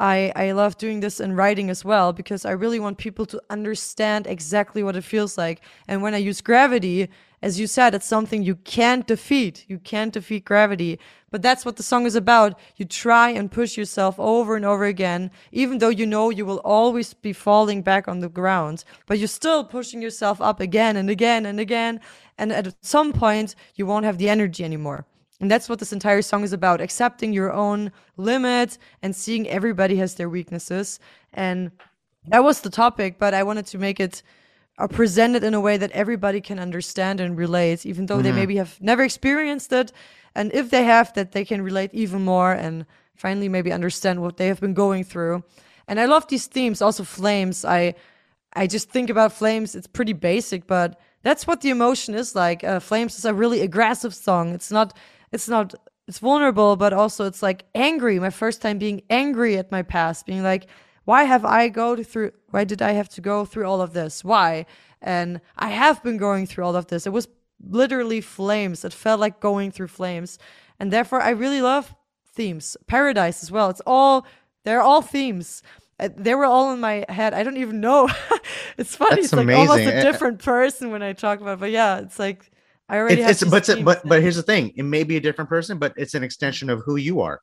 [SPEAKER 1] I, I love doing this in writing as well because I really want people to understand exactly what it feels like. And when I use gravity, as you said, it's something you can't defeat. You can't defeat gravity. But that's what the song is about. You try and push yourself over and over again, even though you know you will always be falling back on the ground. But you're still pushing yourself up again and again and again. And at some point, you won't have the energy anymore. And that's what this entire song is about accepting your own limit and seeing everybody has their weaknesses. And that was the topic, but I wanted to make it uh, presented in a way that everybody can understand and relate, even though they maybe have never experienced it. And if they have, that they can relate even more and finally maybe understand what they have been going through. And I love these themes, also flames. I I just think about Flames. It's pretty basic, but that's what the emotion is like. Uh, Flames is a really aggressive song. It's not. It's not. It's vulnerable, but also it's like angry. My first time being angry at my past, being like, why have I go through? Why did I have to go through all of this? Why? And I have been going through all of this. It was literally flames. It felt like going through flames, and therefore I really love themes. Paradise as well. It's all. They're all themes. Uh, They were all in my head. I don't even know. it's funny.
[SPEAKER 3] That's
[SPEAKER 1] it's like almost a
[SPEAKER 3] Uh,
[SPEAKER 1] different person when I talk about. It. But yeah, it's like I already
[SPEAKER 3] It's, it's but but but here's the thing: it may be a different person, but it's an extension of who you are.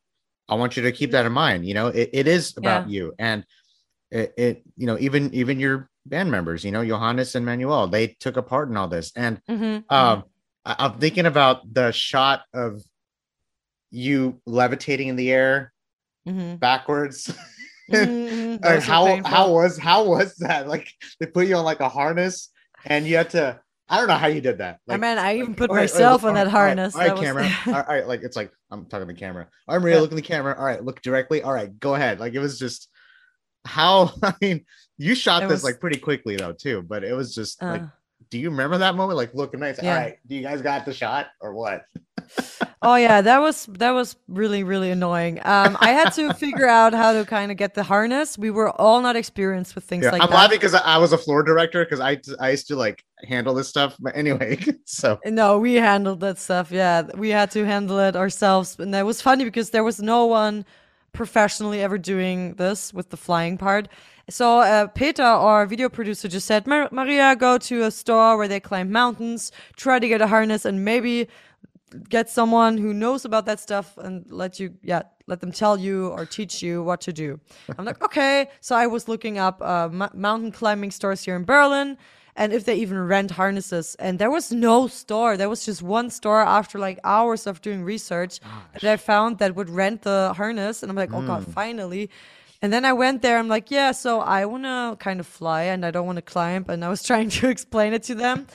[SPEAKER 3] I want you to keep that in mind. You know, it, it is about you, and it, it you know even even your band members, you know, Johannes and Manuel, they took a part in all this, and
[SPEAKER 1] Mhm,
[SPEAKER 3] um, I, I'm thinking about the shot of you levitating in the air
[SPEAKER 1] mhm,
[SPEAKER 3] backwards.
[SPEAKER 1] mhm, mhm.
[SPEAKER 3] Like,
[SPEAKER 1] was so
[SPEAKER 3] how how was how was that? Like they put you on like a harness, and you had to. I don't know how you did that.
[SPEAKER 1] I mean, I even put
[SPEAKER 3] right, all right,
[SPEAKER 1] myself
[SPEAKER 3] look-
[SPEAKER 1] on that
[SPEAKER 3] right, all right,
[SPEAKER 1] harness.
[SPEAKER 3] All right,
[SPEAKER 1] was-
[SPEAKER 3] camera. all right, right, like it's like I'm talking to the camera. All right, Maria,
[SPEAKER 1] Yeah.
[SPEAKER 3] look in the camera. All right, look directly. All right, go ahead. Like it was just how I mean, you shot
[SPEAKER 1] It
[SPEAKER 3] this
[SPEAKER 1] was-
[SPEAKER 3] like pretty quickly though too, but it was just like,
[SPEAKER 1] Uh,
[SPEAKER 3] do you remember that moment? Like looking nice.
[SPEAKER 1] Yeah.
[SPEAKER 3] All right, do you guys got the shot or what?
[SPEAKER 1] oh yeah, that was that was really really annoying. Um, I had to figure out how to kind of get the harness. We were all not experienced with things
[SPEAKER 3] Yeah,
[SPEAKER 1] like
[SPEAKER 3] I'm
[SPEAKER 1] that.
[SPEAKER 3] laughing because I, I was a floor director because I I used to like handle this stuff. But anyway, so
[SPEAKER 1] No, we handled that stuff. Yeah, we had to handle it ourselves, and that was funny because there was no one professionally ever doing this with the flying part. So uh, Peter, our video producer, just said, Mar- "Maria, go to a store where they climb mountains, try to get a harness, and maybe get someone who knows about that stuff and let you, yeah, let them tell you or teach you what to do." I'm like, okay. So I was looking up uh, m- mountain climbing stores here in Berlin. And if they even rent harnesses. And there was no store. There was just one store after like hours of doing research that I found that would rent the harness. And I'm like, oh God,
[SPEAKER 3] Mm.
[SPEAKER 1] finally. And then I went there. I'm like, yeah, so I want to kind of fly and I don't want to climb. And I was trying to explain it to them.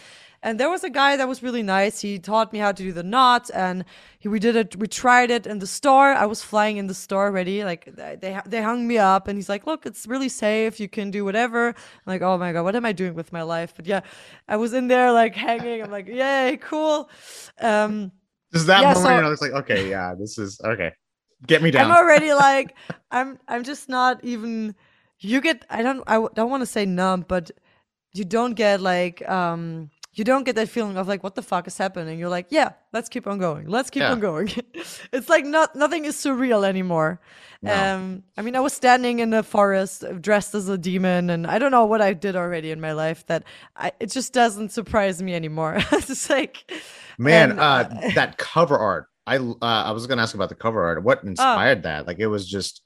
[SPEAKER 1] And there was a guy that was really nice. He taught me how to do the knot, and he, we did it. We tried it in the store. I was flying in the store already. Like they they, hung me up, and he's like, "Look, it's really safe. You can do whatever." I'm like, "Oh my god, what am I doing with my life?" But yeah, I was in there like hanging. I'm like, "Yay, cool." Um,
[SPEAKER 3] Just that
[SPEAKER 1] Yeah,
[SPEAKER 3] moment,
[SPEAKER 1] so-
[SPEAKER 3] know, it's like, okay, yeah, this is okay. Get me down.
[SPEAKER 1] I'm already like, I'm I'm just not even. You get I don't I don't want to say numb, but you don't get like um you don't get that feeling of like what the fuck is happening. You're like, yeah, let's keep on going. Let's keep
[SPEAKER 3] Yeah.
[SPEAKER 1] on going. it's like not nothing is surreal anymore.
[SPEAKER 3] No.
[SPEAKER 1] Um, I mean, I was standing in the forest dressed as a demon, and I don't know what I did already in my life that I, it just doesn't surprise me anymore. it's like,
[SPEAKER 3] Man,
[SPEAKER 1] and,
[SPEAKER 3] uh,
[SPEAKER 1] uh,
[SPEAKER 3] that cover art. I uh, I was gonna ask about the cover art.
[SPEAKER 1] Oh.
[SPEAKER 3] What inspired that? Like it was just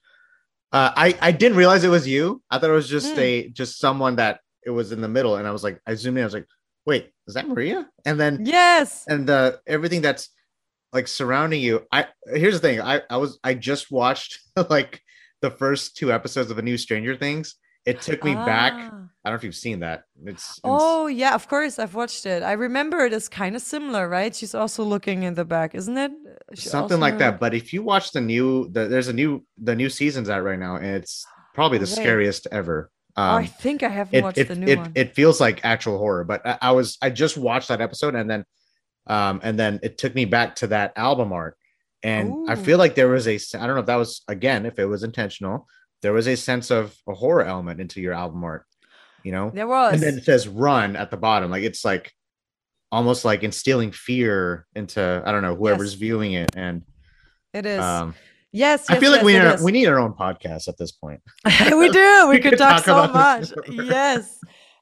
[SPEAKER 3] uh I I didn't realize it was you. I thought it was just
[SPEAKER 1] Mm.
[SPEAKER 3] a just someone that it was in the middle and I was like I zoomed in I was like, "Wait, is that Maria?" And then
[SPEAKER 1] yes,
[SPEAKER 3] and the everything that's like surrounding you. I here's the thing. I I was I just watched like the first two episodes of the new Stranger Things. It took me back.
[SPEAKER 1] Ah.
[SPEAKER 3] I don't know if you've seen that. It's, it's
[SPEAKER 1] Oh yeah, of course I've watched it. I remember it is kind of similar, right? She's also looking in the back, isn't it? She
[SPEAKER 3] something like that. But if you watch the new, the, there's a new, the new season's out right now, and it's probably the
[SPEAKER 1] Oh,
[SPEAKER 3] scariest ever.
[SPEAKER 1] Oh, I
[SPEAKER 3] Um,
[SPEAKER 1] think I haven't
[SPEAKER 3] it
[SPEAKER 1] watched
[SPEAKER 3] it,
[SPEAKER 1] the new
[SPEAKER 3] it,
[SPEAKER 1] one.
[SPEAKER 3] it feels like actual horror, but I, I was I just watched that episode and then, um, and then it took me back to that album art, and I feel like there was a, I don't know if that was again if it was intentional, there was a sense of a horror element into your album art, you know,
[SPEAKER 1] there was.
[SPEAKER 3] and then it says run at the bottom like it's like almost like instilling fear into i don't know whoever's
[SPEAKER 1] Yes.
[SPEAKER 3] viewing it and
[SPEAKER 1] it is.
[SPEAKER 3] um
[SPEAKER 1] yes,
[SPEAKER 3] i
[SPEAKER 1] yes,
[SPEAKER 3] feel like we need, we need our own podcast at this point
[SPEAKER 1] we do. We,
[SPEAKER 3] We
[SPEAKER 1] could talk,
[SPEAKER 3] talk
[SPEAKER 1] so much. yes.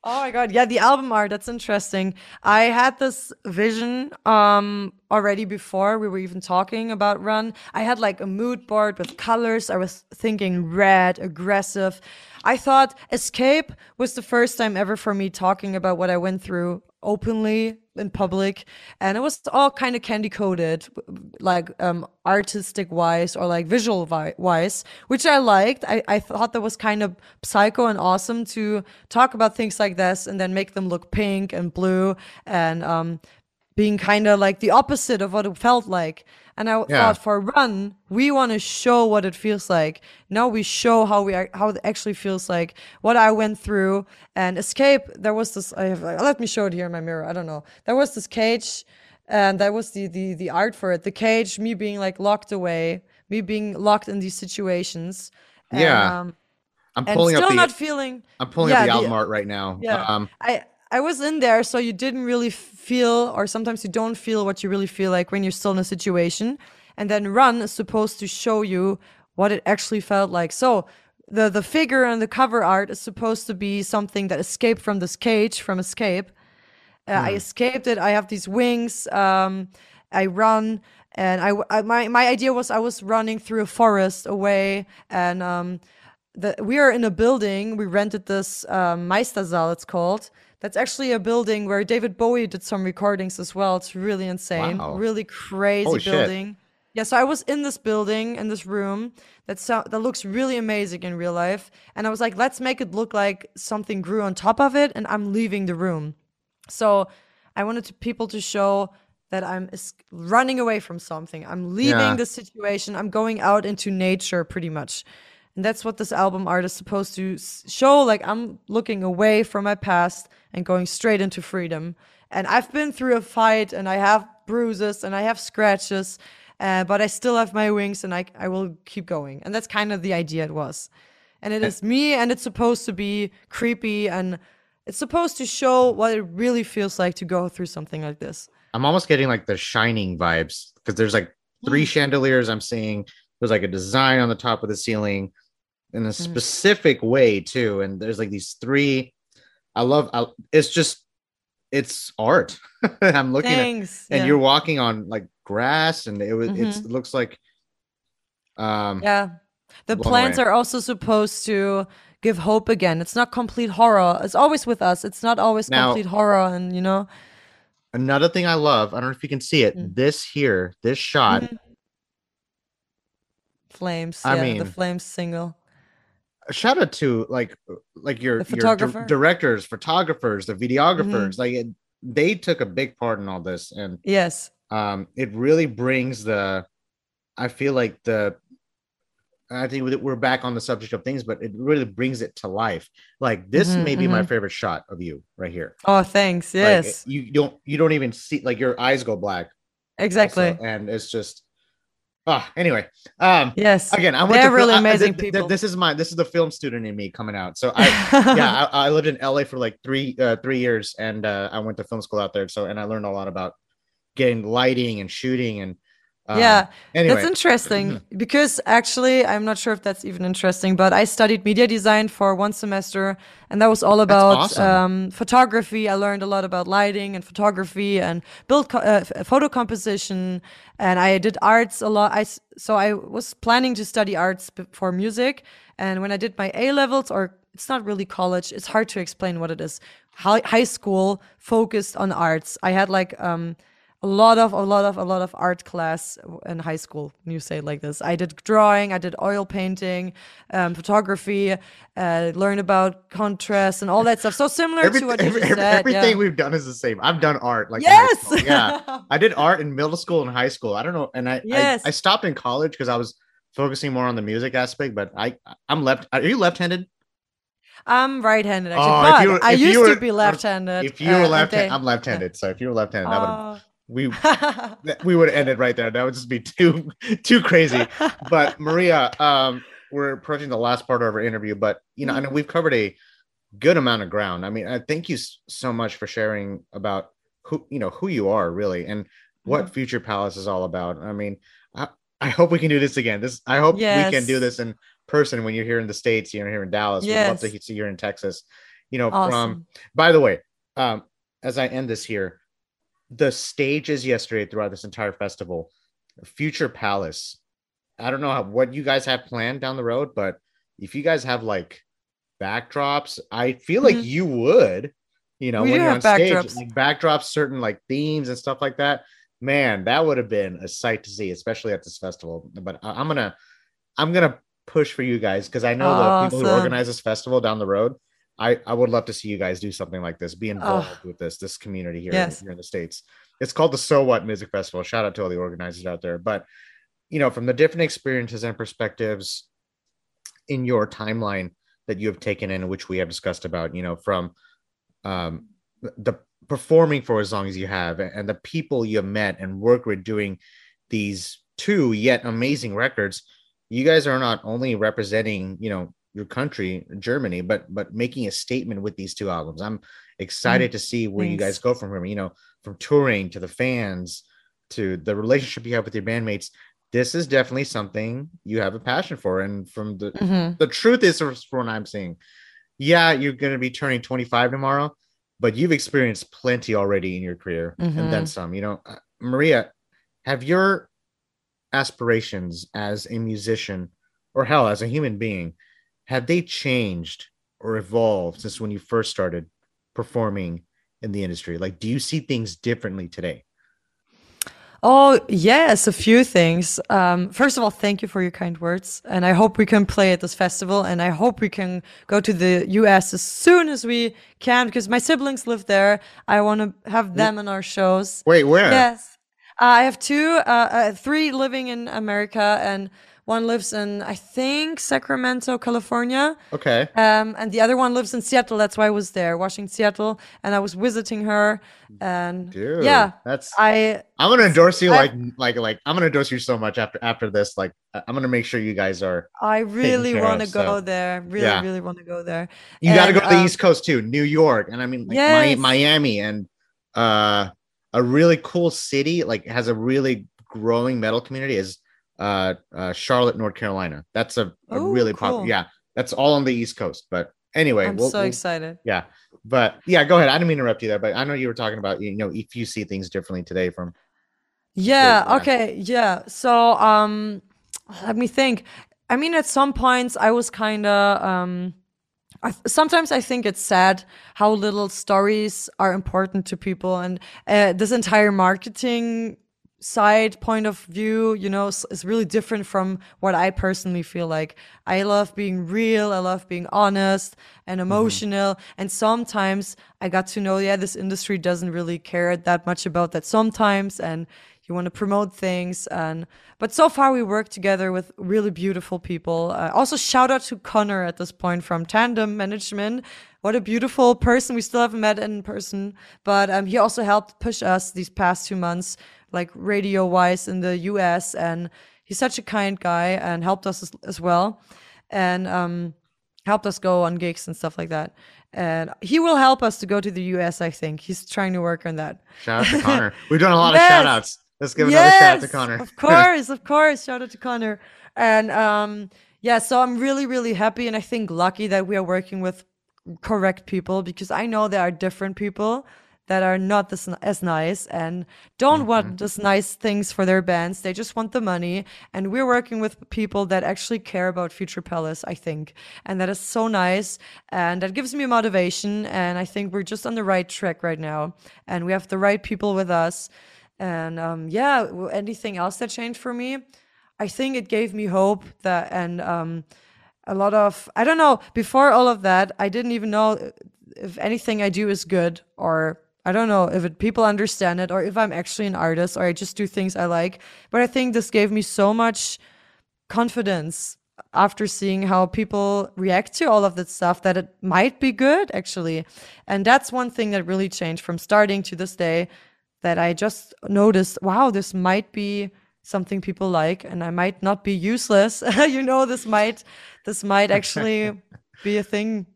[SPEAKER 1] Oh my god. Yeah, the album art, that's interesting. I had this vision um already before we were even talking about Run. I had like a mood board with colors. I was thinking red, aggressive. I thought Escape was the first time ever for me talking about what I went through openly in public and it was all kind of candy coated like um artistic wise or like visual wise which i liked I, I thought that was kind of psycho and awesome to talk about things like this and then make them look pink and blue and um being kind of like the opposite of what it felt like. And I
[SPEAKER 3] Yeah.
[SPEAKER 1] thought for run, we want to show what it feels like. Now we show how we are, how it actually feels like, what I went through. And escape, there was this. I have, let me show it here in my mirror. I don't know. There was this cage, and that was the the the art for it. The cage, me being like locked away, me being locked in these situations. And,
[SPEAKER 3] Yeah.
[SPEAKER 1] um,
[SPEAKER 3] i'm
[SPEAKER 1] and
[SPEAKER 3] pulling
[SPEAKER 1] still
[SPEAKER 3] up the
[SPEAKER 1] not feeling.
[SPEAKER 3] i'm pulling
[SPEAKER 1] yeah,
[SPEAKER 3] up the
[SPEAKER 1] the-
[SPEAKER 3] album art right now
[SPEAKER 1] Yeah.
[SPEAKER 3] um
[SPEAKER 1] I I was in there, so you didn't really feel, or sometimes you don't feel what you really feel like when you're still in a situation. And then Run is supposed to show you what it actually felt like. So the the figure and the cover art is supposed to be something that escaped from this cage from Escape. Uh, I escaped it. I have these wings. Um, I run, and I, I my my idea was I was running through a forest away, and um, the, we are in a building. We rented this um, Meistersaal, it's called. That's actually a building where David Bowie did some recordings as well. It's really insane,
[SPEAKER 3] Wow.
[SPEAKER 1] really crazy
[SPEAKER 3] Holy shit.
[SPEAKER 1] building. Yeah, so I was in this building, in this room that so- that looks really amazing in real life, and I was like, let's make it look like something grew on top of it, and I'm leaving the room. So I wanted to, people to show that I'm es- running away from something. I'm leaving
[SPEAKER 3] Yeah.
[SPEAKER 1] the situation. I'm going out into nature pretty much. And that's what this album art is supposed to show. Like I'm looking away from my past and going straight into freedom. And I've been through a fight and I have bruises and I have scratches, uh, but I still have my wings and I, I will keep going. And that's kind of the idea it was. And it is me and it's supposed to be creepy and it's supposed to show what it really feels like to go through something like this.
[SPEAKER 3] i'm almost getting like the shining vibes because there's like three
[SPEAKER 1] Mm.
[SPEAKER 3] chandeliers i'm seeing there's like a design on the top of the ceiling in a
[SPEAKER 1] Mm.
[SPEAKER 3] specific way too and there's like these three i love I, it's just it's art i'm looking at
[SPEAKER 1] Thanks.
[SPEAKER 3] and
[SPEAKER 1] yeah.
[SPEAKER 3] you're walking on like grass and it was it's,
[SPEAKER 1] Mhm.
[SPEAKER 3] it looks like um
[SPEAKER 1] yeah. The plants
[SPEAKER 3] away.
[SPEAKER 1] are also supposed to give hope again. It's not complete horror. It's always with us. It's not always
[SPEAKER 3] Now-
[SPEAKER 1] complete horror, and you know.
[SPEAKER 3] Another thing I love, I don't know if you can see it.
[SPEAKER 1] Mm.
[SPEAKER 3] This here, this shot,
[SPEAKER 1] Mhm. Flames.
[SPEAKER 3] I
[SPEAKER 1] yeah,
[SPEAKER 3] mean-
[SPEAKER 1] the Flames single.
[SPEAKER 3] Shout out to like like your, your di-
[SPEAKER 1] Mm-hmm.
[SPEAKER 3] directors, photographers, the videographers. Like it, they took a big part in all this, and
[SPEAKER 1] Yes.
[SPEAKER 3] um, it really brings the. I feel like the. I think that we're back on the subject of things, but it really brings it to life. Like this
[SPEAKER 1] Mhm,
[SPEAKER 3] may be my
[SPEAKER 1] mhm.
[SPEAKER 3] favorite shot of you right here.
[SPEAKER 1] Oh, thanks.
[SPEAKER 3] Like,
[SPEAKER 1] Yes.
[SPEAKER 3] you don't you don't even see like your eyes go black.
[SPEAKER 1] exactly.
[SPEAKER 3] also, and it's just. Ah, anyway. Um,
[SPEAKER 1] yes.
[SPEAKER 3] again, I went
[SPEAKER 1] They're
[SPEAKER 3] to
[SPEAKER 1] really
[SPEAKER 3] I- I-
[SPEAKER 1] amazing
[SPEAKER 3] th- th-
[SPEAKER 1] people.
[SPEAKER 3] this is my this is the film student in me coming out. So I yeah, I, I lived in LA for like three uh, three years, and uh, I went to film school out there. So and I learned a lot about getting lighting and shooting and um,
[SPEAKER 1] yeah.
[SPEAKER 3] Anyway,
[SPEAKER 1] That's interesting because actually, I'm not sure if that's even interesting, but I studied media design for one semester, and that was all about
[SPEAKER 3] awesome.
[SPEAKER 1] um, photography. I learned a lot about lighting and photography and build co- uh, photo composition, and I did arts a lot. I so I was planning to study arts for music, and when I did my A levels, or it's not really college, it's hard to explain what it is. High, high school focused on arts. I had like um, a lot of a lot of a lot of art class in high school you say it like this i did drawing i did oil painting um, photography uh, learned about contrast and all that stuff so similar
[SPEAKER 3] every-
[SPEAKER 1] to what you
[SPEAKER 3] every-
[SPEAKER 1] just
[SPEAKER 3] every-
[SPEAKER 1] said
[SPEAKER 3] everything
[SPEAKER 1] yeah.
[SPEAKER 3] we've done is the same. I've done art like
[SPEAKER 1] yes
[SPEAKER 3] yeah. I did art in middle school and high school. I don't know, and I
[SPEAKER 1] Yes.
[SPEAKER 3] I, I stopped in college because I was focusing more on the music aspect. But I I'm left. Are you left-handed?
[SPEAKER 1] i'm right-handed actually
[SPEAKER 3] Oh,
[SPEAKER 1] but
[SPEAKER 3] you were-
[SPEAKER 1] i
[SPEAKER 3] you
[SPEAKER 1] used
[SPEAKER 3] were-
[SPEAKER 1] to be left-handed
[SPEAKER 3] If you were
[SPEAKER 1] uh,
[SPEAKER 3] left-handed, I'm left-handed. So if you were left-handed, that would
[SPEAKER 1] Oh.
[SPEAKER 3] We we would have ended right there. That would just be too too crazy. But Maria, um, we're approaching the last part of our interview, but you know, I know we've covered a good amount of ground. I mean, I thank you so much for sharing about who you know who you are really and what Future Palace is all about. I mean, I, I hope we can do this again. This I hope we can do this in person when you're here in the states. You're here in Dallas. We'd love to
[SPEAKER 1] Yes.
[SPEAKER 3] see you here in Texas. You know, from by the way, um, as I end this here, the stages yesterday throughout this entire festival, Future Palace. I don't know how, what you guys have planned down the road, but if you guys have like backdrops, I feel like
[SPEAKER 1] Mhm.
[SPEAKER 3] you would, you know,
[SPEAKER 1] We
[SPEAKER 3] when you're on
[SPEAKER 1] have
[SPEAKER 3] stage,
[SPEAKER 1] backdrops.
[SPEAKER 3] like backdrops, certain like themes and stuff like that. Man, that would have been a sight to see, especially at this festival. But I, I'm gonna, I'm gonna push for you guys because I know the people who organize this festival down the road. I, I would love to see you guys do something like this, be involved with this this community here,
[SPEAKER 1] Yes.
[SPEAKER 3] here in the states. It's called the So What Music Festival. Shout out to all the organizers out there. But you know, from the different experiences and perspectives in your timeline that you have taken in, which we have discussed about, you know, from um, the performing for as long as you have and the people you have met and worked with doing these two yet amazing records you guys are not only representing you know your country germany but but making a statement with these two albums. I'm excited to see where you guys go from here. You know from touring to the fans to the relationship you have with your bandmates this is definitely something you have a passion for. And from the
[SPEAKER 1] Mhm.
[SPEAKER 3] the truth is from what i'm seeing yeah you're going to be turning 25 tomorrow but you've experienced plenty already in your career and then
[SPEAKER 1] Mhm.
[SPEAKER 3] some you know. Uh, maria have your aspirations as a musician or hell as a human being have they changed or evolved since when you first started performing in the industry like do you see things differently today
[SPEAKER 1] Oh, yes, a few things. Um, first of all, thank you for your kind words. And I hope we can play at this festival. And I hope we can go to the US as soon as we can because my siblings live there. I want to have them in our shows.
[SPEAKER 3] wait where
[SPEAKER 1] Yes. Uh, I have two, uh, uh, three living in America, and one lives in, I think, Sacramento, California.
[SPEAKER 3] okay
[SPEAKER 1] Um, and the other one lives in Seattle. That's why I was there, watching Seattle, and I was visiting her. And
[SPEAKER 3] dude
[SPEAKER 1] yeah,
[SPEAKER 3] that's
[SPEAKER 1] I
[SPEAKER 3] i'm gonna endorse you
[SPEAKER 1] I-
[SPEAKER 3] like like like i'm gonna endorse you so much after after this like i'm gonna make sure you guys are
[SPEAKER 1] I really want to go
[SPEAKER 3] so,
[SPEAKER 1] there. Really,
[SPEAKER 3] yeah.
[SPEAKER 1] really want to go there.
[SPEAKER 3] You got to go to the
[SPEAKER 1] um,
[SPEAKER 3] East Coast too, New York, and I mean like
[SPEAKER 1] Yes.
[SPEAKER 3] Mi- Miami, and uh, a really cool city like has a really growing metal community is uh, uh Charlotte, North Carolina. That's a, a
[SPEAKER 1] Ooh,
[SPEAKER 3] really
[SPEAKER 1] cool.
[SPEAKER 3] popular. Yeah, that's all on the East Coast. But anyway,
[SPEAKER 1] I'm
[SPEAKER 3] we'll-
[SPEAKER 1] so
[SPEAKER 3] we'll-
[SPEAKER 1] excited.
[SPEAKER 3] yeah. But yeah, go ahead. I didn't mean to interrupt you there, but I know you were talking about you know if you see things differently today from
[SPEAKER 1] Yeah,
[SPEAKER 3] yeah.
[SPEAKER 1] okay, yeah. So, um let me think. I mean, at some points, I was kind of. Um, I, sometimes I think it's sad how little stories are important to people, and uh, this entire marketing side point of view, you know, is, really different from what I personally feel like. I love being real. I love being honest and emotional. And sometimes I got to know, yeah, this industry doesn't really care that much about that sometimes. And you want to promote things. And, but so far we work together with really beautiful people. Uh, also shout out to Connor at this point from Tandem Management. What a beautiful person. We still haven't met in person, but um, he also helped push us these past two months like radio wise in the US. And he's such a kind guy and helped us as, as well. And um, helped us go on gigs and stuff like that. And he will help us to go to the US, I think. He's trying to work on that.
[SPEAKER 3] Shout out to Connor. We've done a lot
[SPEAKER 1] Yes.
[SPEAKER 3] of shout outs. Let's give another shout out to Connor.
[SPEAKER 1] Of course, of course. Shout out to Connor. And um, yeah, so I'm really, really happy and I think lucky that we are working with correct people because I know there are different people that are not this, as nice and don't
[SPEAKER 3] Mm-hmm.
[SPEAKER 1] want just nice things for their bands. They just want the money. And we're working with people that actually care about Future Palace, I think. And that is so nice. And that gives me motivation. And I think we're just on the right track right now. And we have the right people with us. And um, yeah, anything else that changed for me? I think it gave me hope that, and um, a lot of, I don't know, before all of that, I didn't even know if anything I do is good or I don't know if it, people understand it or if I'm actually an artist or I just do things I like. But I think this gave me so much confidence after seeing how people react to all of that stuff that it might be good actually. And that's one thing that really changed from starting to this day that I just noticed, wow, this might be something people like and I might not be useless. you know, this might this might actually be a thing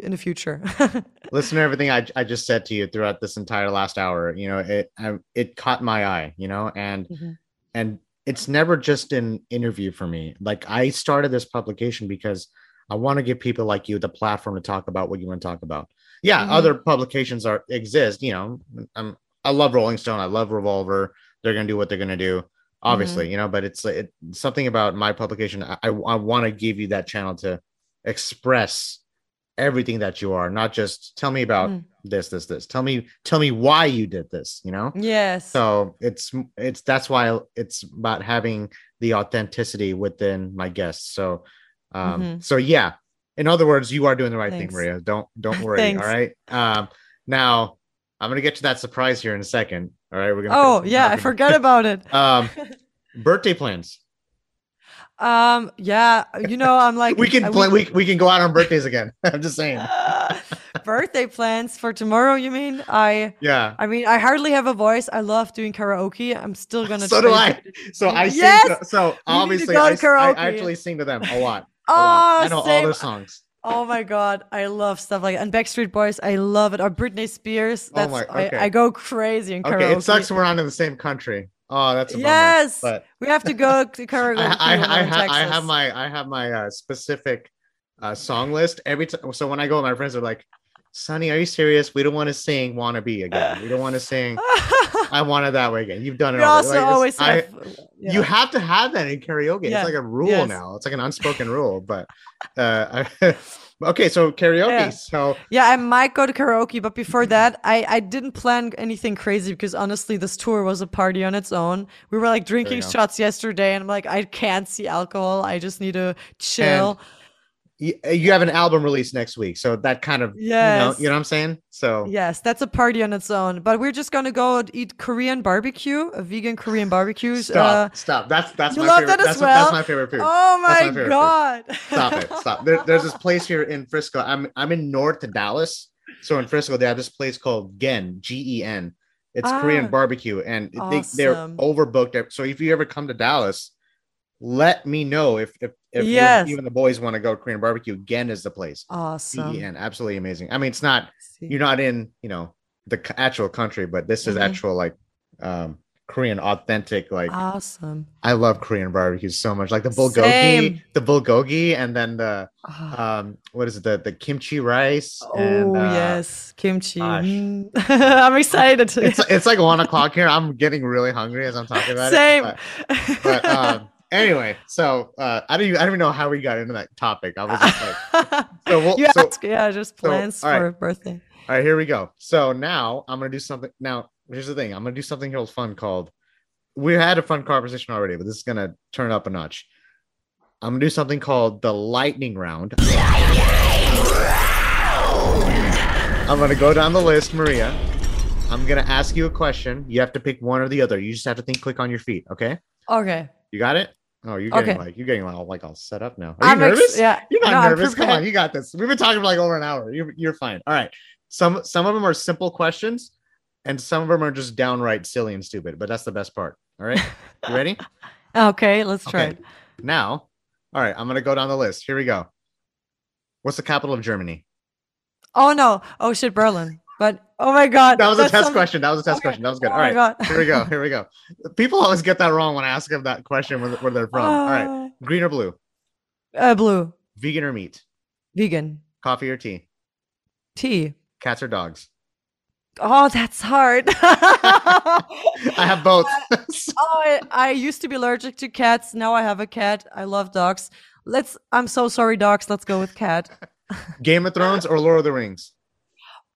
[SPEAKER 1] in the future.
[SPEAKER 3] Listen to everything I, I just said to you throughout this entire last hour. You know, it I, it caught my eye. You know, and
[SPEAKER 1] Mhm.
[SPEAKER 3] and it's never just an interview for me. Like I started this publication because I want to give people like you the platform to talk about what you want to talk about. Yeah,
[SPEAKER 1] Mhm.
[SPEAKER 3] other publications are exist. You know, I'm I love Rolling Stone. I love Revolver. They're gonna do what they're gonna do. Obviously, you know, but it's it, something about my publication. I I, I want to give you that channel to express everything that you are, not just tell me about
[SPEAKER 1] Mm.
[SPEAKER 3] this, this, this. Tell me, tell me why you did this. You know.
[SPEAKER 1] yes.
[SPEAKER 3] So it's it's that's why it's about having the authenticity within my guests. So um
[SPEAKER 1] Mhm.
[SPEAKER 3] so yeah. In other words, you are doing the right
[SPEAKER 1] Thanks.
[SPEAKER 3] thing, Maria. Don't don't worry. All right. Um now I'm gonna get to that surprise here in a second. All right, we're gonna
[SPEAKER 1] oh, yeah, I forgot about it.
[SPEAKER 3] um birthday plans.
[SPEAKER 1] Um, yeah, you know, I'm like
[SPEAKER 3] We can
[SPEAKER 1] uh,
[SPEAKER 3] plan we, we can go out on birthdays again. I'm just saying.
[SPEAKER 1] birthday plans for tomorrow. You mean? I,
[SPEAKER 3] Yeah.
[SPEAKER 1] I mean, I hardly have a voice. I love doing karaoke. I'm still gonna.
[SPEAKER 3] So do I. So I sing
[SPEAKER 1] Yes!
[SPEAKER 3] to- so obviously I, I actually sing to them a lot. a
[SPEAKER 1] Oh,
[SPEAKER 3] lot. I know all
[SPEAKER 1] same.
[SPEAKER 3] their songs.
[SPEAKER 1] Oh my god, I love stuff like and Backstreet Boys. I love it. Or Britney Spears.
[SPEAKER 3] Oh
[SPEAKER 1] That's
[SPEAKER 3] my- okay.
[SPEAKER 1] I, I go crazy in karaoke.
[SPEAKER 3] Okay, it sucks we're not in the same country. Oh, that's a bummer.
[SPEAKER 1] Yes,
[SPEAKER 3] but
[SPEAKER 1] we have to go to karaoke.
[SPEAKER 3] I, I, I, ha- I have my I have my uh, specific uh, song list every time. So when I go, my friends are like, "Sonny, are you serious? We don't want to sing "Wannabe" again. We don't want to sing "I Want It That Way" again. You've done it.
[SPEAKER 1] we also
[SPEAKER 3] Like, it's-
[SPEAKER 1] always
[SPEAKER 3] I-
[SPEAKER 1] have. yeah.
[SPEAKER 3] You have to have that in karaoke.
[SPEAKER 1] Yeah,
[SPEAKER 3] It's like a rule
[SPEAKER 1] yes.
[SPEAKER 3] now. It's like an unspoken rule. But uh, okay, so karaoke.
[SPEAKER 1] Yeah.
[SPEAKER 3] So
[SPEAKER 1] Yeah, I might go to karaoke, but before that, I, I didn't plan anything crazy because honestly, this tour was a party on its own. We were like drinking shots yesterday, and I'm like, I can't see alcohol. I just need to chill.
[SPEAKER 3] you, you have an album release next week. So that kind of
[SPEAKER 1] yeah
[SPEAKER 3] you know you know what I'm saying. So
[SPEAKER 1] Yes, that's a party on its own. But we're just gonna go eat Korean barbecue, a vegan Korean barbecue.
[SPEAKER 3] stop, stop. That's that's
[SPEAKER 1] you
[SPEAKER 3] my
[SPEAKER 1] love
[SPEAKER 3] favorite.
[SPEAKER 1] that as
[SPEAKER 3] that's, my- that's my favorite food.
[SPEAKER 1] Oh my,
[SPEAKER 3] my food.
[SPEAKER 1] god!
[SPEAKER 3] Stop it. Stop. There, there's this place here in Frisco. I'm I'm in North Dallas. So in Frisco, they have this place called Gen, G E N. It's Korean
[SPEAKER 1] Ah.
[SPEAKER 3] barbecue, and they, they're overbooked. So if you ever come to Dallas, let me know if if, if you-
[SPEAKER 1] Yes.
[SPEAKER 3] even the boys want to go Korean barbecue. Gen is the place.
[SPEAKER 1] Awesome.
[SPEAKER 3] N, absolutely amazing. I mean, it's not you're not in you know the actual country, but this is
[SPEAKER 1] Mhm.
[SPEAKER 3] actual like um Korean authentic like
[SPEAKER 1] Awesome.
[SPEAKER 3] I love Korean barbecue so much. Like the bulgogi,
[SPEAKER 1] Same.
[SPEAKER 3] the bulgogi, and then the
[SPEAKER 1] Ah.
[SPEAKER 3] um what is it the the kimchi rice
[SPEAKER 1] oh
[SPEAKER 3] and uh,
[SPEAKER 1] yes, kimchi. Mm. I'm excited.
[SPEAKER 3] it's it's like one o'clock here i'm getting really hungry as i'm talking about
[SPEAKER 1] Same.
[SPEAKER 3] it but, but um anyway, so uh, I don't even I don't even know how we got into that topic. I was just like, so we'll,
[SPEAKER 1] you
[SPEAKER 3] so,
[SPEAKER 1] ask, yeah, just
[SPEAKER 3] so,
[SPEAKER 1] plans
[SPEAKER 3] right.
[SPEAKER 1] for a birthday.
[SPEAKER 3] all right, here we go. So now I'm gonna do something. Now here's the thing. I'm gonna do something real fun called. We had a fun conversation already, but this is gonna turn it up a notch. I'm gonna do something called the lightning round. I'm gonna go down the list, Maria. I'm gonna ask you a question. You have to pick one or the other. You just have to think click on your feet. Okay?
[SPEAKER 1] Okay.
[SPEAKER 3] You got it? Oh, you're getting
[SPEAKER 1] Okay.
[SPEAKER 3] like you're getting all like all set up now. Are you
[SPEAKER 1] I'm ex-
[SPEAKER 3] nervous?
[SPEAKER 1] yeah.
[SPEAKER 3] You're not
[SPEAKER 1] No,
[SPEAKER 3] nervous. Come on, you got this. We've been talking for like over an hour. You're you're fine. All right. Some some of them are simple questions, and some of them are just downright silly and stupid. But that's the best part. All right. You ready?
[SPEAKER 1] Okay, let's try
[SPEAKER 3] Okay.
[SPEAKER 1] it.
[SPEAKER 3] now, all right. I'm gonna go down the list. Here we go. What's the capital of Germany?
[SPEAKER 1] Oh no. Oh shit, Berlin. But oh my god.
[SPEAKER 3] That was a test question. That was a test
[SPEAKER 1] Okay.
[SPEAKER 3] question. That was good.
[SPEAKER 1] Oh
[SPEAKER 3] All right. Here we go. Here we go. People always get that wrong when I ask them that question where, where they're from. All right. Green or blue?
[SPEAKER 1] Uh, blue.
[SPEAKER 3] Vegan or meat?
[SPEAKER 1] Vegan.
[SPEAKER 3] Coffee or tea?
[SPEAKER 1] Tea.
[SPEAKER 3] Cats or dogs?
[SPEAKER 1] Oh, that's hard.
[SPEAKER 3] I have both.
[SPEAKER 1] Oh, I, I used to be allergic to cats. Now I have a cat. I love dogs. Let's. I'm so sorry, dogs. Let's go with cat.
[SPEAKER 3] Game of Thrones or Lord of the Rings?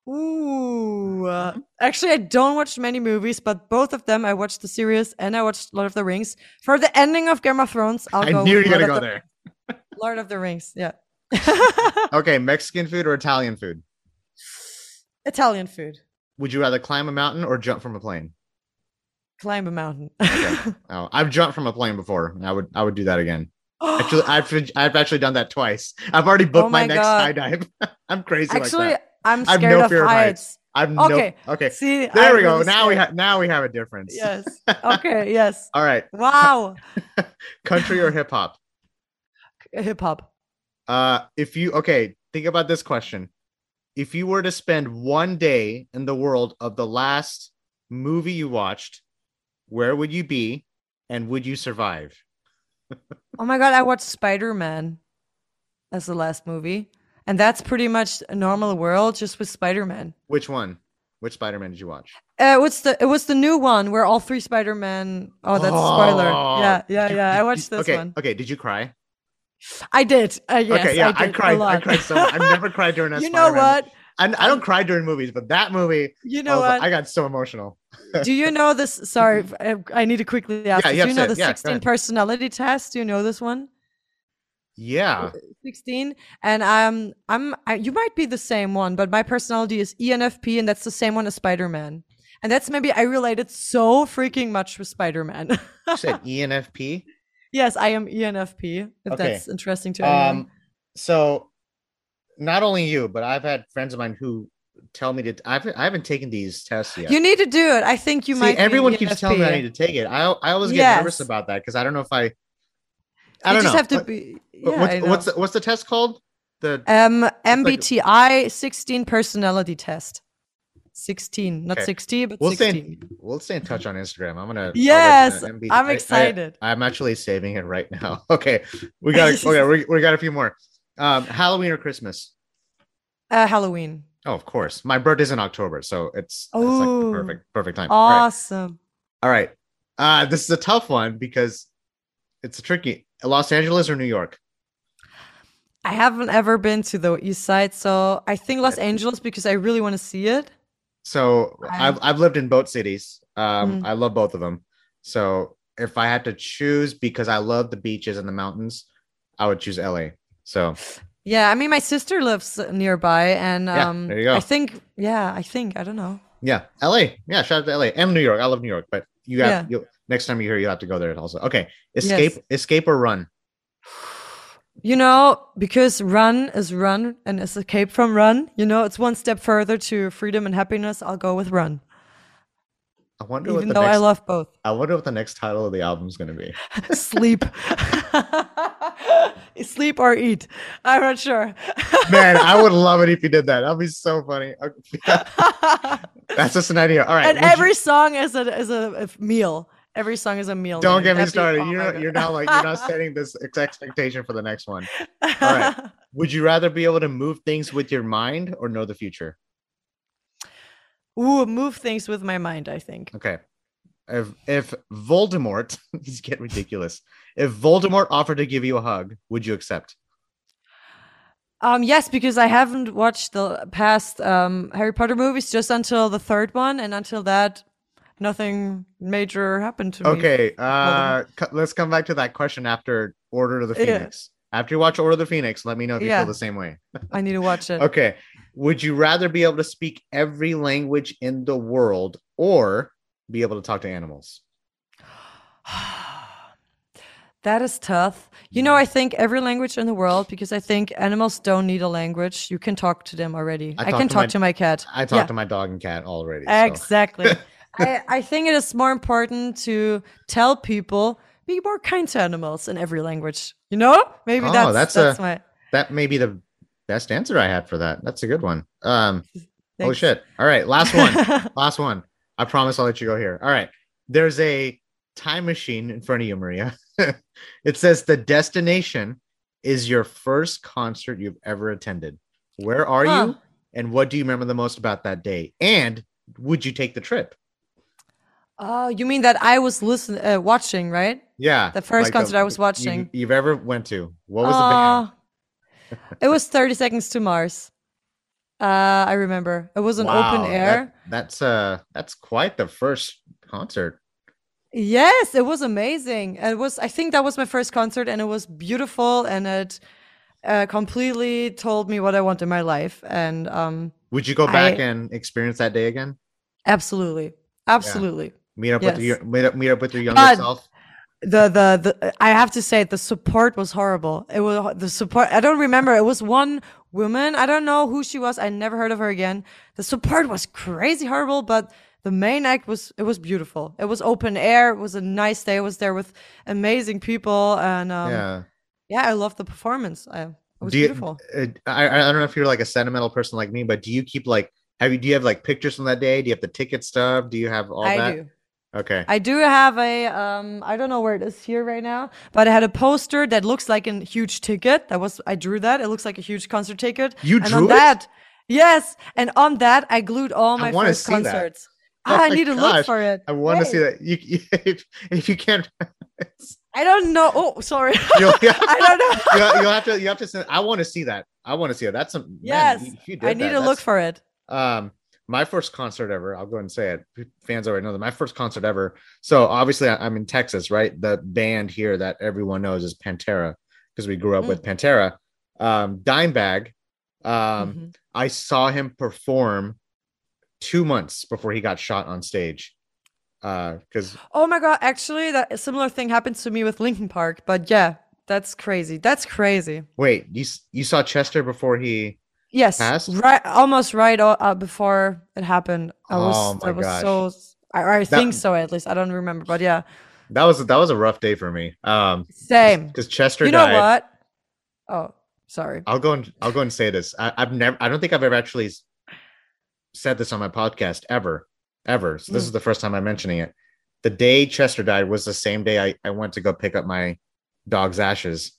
[SPEAKER 1] Ooh. uh, actually, I don't watch many movies, but both of them I watched the series and I watched Lord of the Rings. For the ending of Game of Thrones, I'll
[SPEAKER 3] I
[SPEAKER 1] go.
[SPEAKER 3] knew you
[SPEAKER 1] with
[SPEAKER 3] were gonna
[SPEAKER 1] Lord
[SPEAKER 3] go
[SPEAKER 1] of the-
[SPEAKER 3] there.
[SPEAKER 1] Lord of the Rings. Yeah.
[SPEAKER 3] Okay, Mexican food or Italian food?
[SPEAKER 1] Italian food.
[SPEAKER 3] Would you rather climb a mountain or jump from a plane?
[SPEAKER 1] Climb a mountain.
[SPEAKER 3] Okay. Oh, I've jumped from a plane before. I would I would do that again. Actually, I've I've actually done that twice. I've already booked
[SPEAKER 1] Oh
[SPEAKER 3] my,
[SPEAKER 1] my
[SPEAKER 3] next
[SPEAKER 1] God.
[SPEAKER 3] skydive. I'm crazy
[SPEAKER 1] actually,
[SPEAKER 3] like that.
[SPEAKER 1] I'm scared
[SPEAKER 3] no
[SPEAKER 1] of
[SPEAKER 3] fear of heights.
[SPEAKER 1] heights.
[SPEAKER 3] I've
[SPEAKER 1] Okay.
[SPEAKER 3] no okay.
[SPEAKER 1] See,
[SPEAKER 3] There
[SPEAKER 1] I'm
[SPEAKER 3] we go.
[SPEAKER 1] really
[SPEAKER 3] Now we
[SPEAKER 1] scared.
[SPEAKER 3] have now we have a difference.
[SPEAKER 1] Yes. Okay. yes.
[SPEAKER 3] All right.
[SPEAKER 1] Wow.
[SPEAKER 3] Country or hip hop?
[SPEAKER 1] Hip hop.
[SPEAKER 3] Uh, if you okay, think about this question: If you were to spend one day in the world of the last movie you watched, where would you be, and would you survive?
[SPEAKER 1] Oh my god, I watched Spider Man as the last movie, and that's pretty much a normal world just with Spider Man.
[SPEAKER 3] Which one? Which Spider Man did you watch?
[SPEAKER 1] Uh, what's the? It was the new one where all three Spider Man. Oh, that's a spoiler.
[SPEAKER 3] Oh,
[SPEAKER 1] Yeah, yeah,
[SPEAKER 3] you-
[SPEAKER 1] yeah. I watched this
[SPEAKER 3] okay,
[SPEAKER 1] one.
[SPEAKER 3] Okay, did you cry?
[SPEAKER 1] I did. Uh, yes,
[SPEAKER 3] okay, yeah, I,
[SPEAKER 1] did a
[SPEAKER 3] cried. I cried so much. I've never cried during a
[SPEAKER 1] you know
[SPEAKER 3] Spider-Man.
[SPEAKER 1] what?
[SPEAKER 3] I, I don't cry during movies, but that movie,
[SPEAKER 1] You
[SPEAKER 3] I,
[SPEAKER 1] know
[SPEAKER 3] like-
[SPEAKER 1] what?
[SPEAKER 3] I got so emotional.
[SPEAKER 1] Do you know this? Sorry, I, I need to quickly ask.
[SPEAKER 3] Yeah,
[SPEAKER 1] Do you know the
[SPEAKER 3] yeah,
[SPEAKER 1] 16 personality test? Do you know this one?
[SPEAKER 3] Yeah.
[SPEAKER 1] 16 and um i'm I, you might be the same one but my personality is enfp and that's the same one as spider-man and that's maybe i related so freaking much with spider-man
[SPEAKER 3] You said ENFP.
[SPEAKER 1] yes i am enfp if
[SPEAKER 3] Okay.
[SPEAKER 1] that's interesting to anyone
[SPEAKER 3] Um, so not only you, but I've had friends of mine who tell me to. I've I haven't taken these tests yet.
[SPEAKER 1] you need to do it i think you
[SPEAKER 3] See,
[SPEAKER 1] might
[SPEAKER 3] everyone keeps telling me I need to take it. I I always get nervous about that because I don't know if I. I don't
[SPEAKER 1] just
[SPEAKER 3] know.
[SPEAKER 1] have to
[SPEAKER 3] What-
[SPEAKER 1] be yeah,
[SPEAKER 3] what's what's the, what's the test called? The
[SPEAKER 1] um
[SPEAKER 3] like-
[SPEAKER 1] mbti 16 personality test 16 not
[SPEAKER 3] Okay.
[SPEAKER 1] 60 but
[SPEAKER 3] we'll
[SPEAKER 1] 16
[SPEAKER 3] stay we'll stay in touch on Instagram. I'm gonna I'll let you
[SPEAKER 1] Yes,
[SPEAKER 3] MB
[SPEAKER 1] I'm
[SPEAKER 3] I- I-
[SPEAKER 1] excited.
[SPEAKER 3] I'm actually saving it right now. Okay, we got okay. We, we got a few more. Um, Halloween or Christmas?
[SPEAKER 1] uh, halloween
[SPEAKER 3] Oh, of course. My birthday's in October, so it's, it's like the perfect perfect time. All right.
[SPEAKER 1] awesome
[SPEAKER 3] All right. Uh, this is a tough one because it's a tricky. Los Angeles or New York?
[SPEAKER 1] I haven't ever been to the east side, so I think Los Angeles because I really want to see it.
[SPEAKER 3] So I've I've lived in both cities. Um,
[SPEAKER 1] Mm.
[SPEAKER 3] I love both of them. So if I had to choose because I love the beaches and the mountains, I would choose LA. So
[SPEAKER 1] Yeah, I mean my sister lives nearby, and
[SPEAKER 3] Yeah,
[SPEAKER 1] um,
[SPEAKER 3] there you go.
[SPEAKER 1] I think yeah, I think I don't know.
[SPEAKER 3] yeah, LA. Yeah, shout out to LA and New York. I love New York, but you have
[SPEAKER 1] Yeah.
[SPEAKER 3] you next time you're here, you have to go there also. Okay, escape, escape or run.
[SPEAKER 1] You know, because run is run and escape from run. You know, it's one step further to freedom and happiness. I'll go with run,
[SPEAKER 3] I wonder
[SPEAKER 1] even
[SPEAKER 3] what
[SPEAKER 1] though
[SPEAKER 3] the next.
[SPEAKER 1] I love both.
[SPEAKER 3] I wonder what the next title of the album is going to be.
[SPEAKER 1] Sleep, sleep or eat. I'm not sure.
[SPEAKER 3] Man, I would love it if you did that. That'd be so funny. That's just an idea. All right.
[SPEAKER 1] and
[SPEAKER 3] would you-
[SPEAKER 1] every song is a is a, a meal. Every song is a meal.
[SPEAKER 3] don't get me started.
[SPEAKER 1] oh
[SPEAKER 3] you're you're now like you're not setting this expectation for the next one. right. Would you rather be able to move things with your mind or know the future?
[SPEAKER 1] Ooh, move things with my mind. I think.
[SPEAKER 3] Okay. If if Voldemort, these get ridiculous. If Voldemort offered to give you a hug, would you accept?
[SPEAKER 1] Um, yes, because I haven't watched the past um, Harry Potter movies just until the third one, and until that, nothing major happened to me.
[SPEAKER 3] Okay, uh, let's come back to that question after Order of the
[SPEAKER 1] Yeah.
[SPEAKER 3] Phoenix. After you watch Order of the Phoenix, let me know if you
[SPEAKER 1] Yeah.
[SPEAKER 3] feel the same way.
[SPEAKER 1] I need to watch it.
[SPEAKER 3] Okay. Would you rather be able to speak every language in the world or be able to talk to animals?
[SPEAKER 1] That is tough. You know, I think every language in the world because I think animals don't need a language. You can talk to them already.
[SPEAKER 3] I
[SPEAKER 1] I,
[SPEAKER 3] talk
[SPEAKER 1] can
[SPEAKER 3] to
[SPEAKER 1] talk
[SPEAKER 3] my-
[SPEAKER 1] to my cat.
[SPEAKER 3] I talk
[SPEAKER 1] Yeah.
[SPEAKER 3] to my dog and cat already. so-
[SPEAKER 1] Exactly. I, I think it is more important to tell people be more kind to animals in every language. You know, maybe
[SPEAKER 3] Oh,
[SPEAKER 1] that's
[SPEAKER 3] that's
[SPEAKER 1] that's,
[SPEAKER 3] a-
[SPEAKER 1] my.
[SPEAKER 3] That may be the best answer I had for that. That's a good one. Um, oh shit. All right, last one. last one. I promise I'll let you go here. All right. There's a time machine in front of you, Maria. it says the destination is your first concert you've ever attended. Where are
[SPEAKER 1] Huh.
[SPEAKER 3] you? And what do you remember the most about that day? And would you take the trip?
[SPEAKER 1] Oh, you mean that I was listening, uh, watching, right?
[SPEAKER 3] Yeah.
[SPEAKER 1] The first concert I was watching.
[SPEAKER 3] You, have ever went to. What was the band?
[SPEAKER 1] Uh, it was 30 Seconds to Mars. Uh, I remember. It was an
[SPEAKER 3] Wow,
[SPEAKER 1] open air.
[SPEAKER 3] that- that's uh that's quite the first concert.
[SPEAKER 1] Yes, it was amazing. It was I think that was my first concert and it was beautiful and it uh, completely told me what I want in my life and um
[SPEAKER 3] Would you go back
[SPEAKER 1] I-
[SPEAKER 3] and experience that day again?
[SPEAKER 1] absolutely. Absolutely.
[SPEAKER 3] Meet up with your meet up, meet up with your younger
[SPEAKER 1] God.
[SPEAKER 3] self.
[SPEAKER 1] The, the the I have to say the support was horrible. It was the support I don't remember. It was one woman. I don't know who she was. I never heard of her again. The support was crazy horrible, but the main act was it was beautiful. It was open air. It was a nice day. I was there with amazing people and um
[SPEAKER 3] yeah.
[SPEAKER 1] yeah, I loved the performance. I, it was
[SPEAKER 3] Do you-
[SPEAKER 1] beautiful.
[SPEAKER 3] Uh, I I don't know if you're like a sentimental person like me, but do you keep like have you do you have like pictures from that day? Do you have the ticket stub? Do you have all
[SPEAKER 1] I
[SPEAKER 3] that?
[SPEAKER 1] do.
[SPEAKER 3] Okay.
[SPEAKER 1] I do have a um I don't know where it is here right now, but I had a poster that looks like a huge ticket. That was I drew that. It looks like a huge concert ticket.
[SPEAKER 3] You
[SPEAKER 1] and
[SPEAKER 3] drew
[SPEAKER 1] on
[SPEAKER 3] it?
[SPEAKER 1] that, yes, and on that I glued all
[SPEAKER 3] I
[SPEAKER 1] my first
[SPEAKER 3] see that.
[SPEAKER 1] concerts.
[SPEAKER 3] Oh
[SPEAKER 1] Ah, I need to look for it.
[SPEAKER 3] I want to see that. You, you if, if you can't,
[SPEAKER 1] I don't know. Oh, sorry.
[SPEAKER 3] you'll,
[SPEAKER 1] I don't know.
[SPEAKER 3] you'll, you'll have to you have to send. I want to see that. I want to see it. That's some. man,
[SPEAKER 1] Yes,
[SPEAKER 3] you- you did
[SPEAKER 1] I need
[SPEAKER 3] that.
[SPEAKER 1] to look for it.
[SPEAKER 3] Um, my first concert ever. I'll go ahead and say it. Fans already know that my first concert ever. So obviously I- I'm in Texas, right? The band here that everyone knows is Pantera because we grew up
[SPEAKER 1] Mm.
[SPEAKER 3] with Pantera. Um, Dimebag. Um,
[SPEAKER 1] Mhm.
[SPEAKER 3] I saw him perform two months before he got shot on stage. Uh, because
[SPEAKER 1] Oh my god! Actually, that similar thing happened to me with Linkin Park. But yeah, that's crazy. That's crazy.
[SPEAKER 3] wait, you you saw Chester before he?
[SPEAKER 1] Yes,
[SPEAKER 3] Passed?
[SPEAKER 1] right, almost right uh, before it happened. I was,
[SPEAKER 3] Oh my
[SPEAKER 1] I was
[SPEAKER 3] gosh.
[SPEAKER 1] so, I, I think so at least. I don't remember, but yeah,
[SPEAKER 3] That was that was a rough day for me. Um,
[SPEAKER 1] same.
[SPEAKER 3] because Chester
[SPEAKER 1] You know
[SPEAKER 3] died.
[SPEAKER 1] what? Oh, sorry.
[SPEAKER 3] I'll go and I'll go and say this. I, I've never. I don't think I've ever actually said this on my podcast ever, ever. So this
[SPEAKER 1] Mm.
[SPEAKER 3] is the first time I'm mentioning it. The day Chester died was the same day I, I went to go pick up my dog's ashes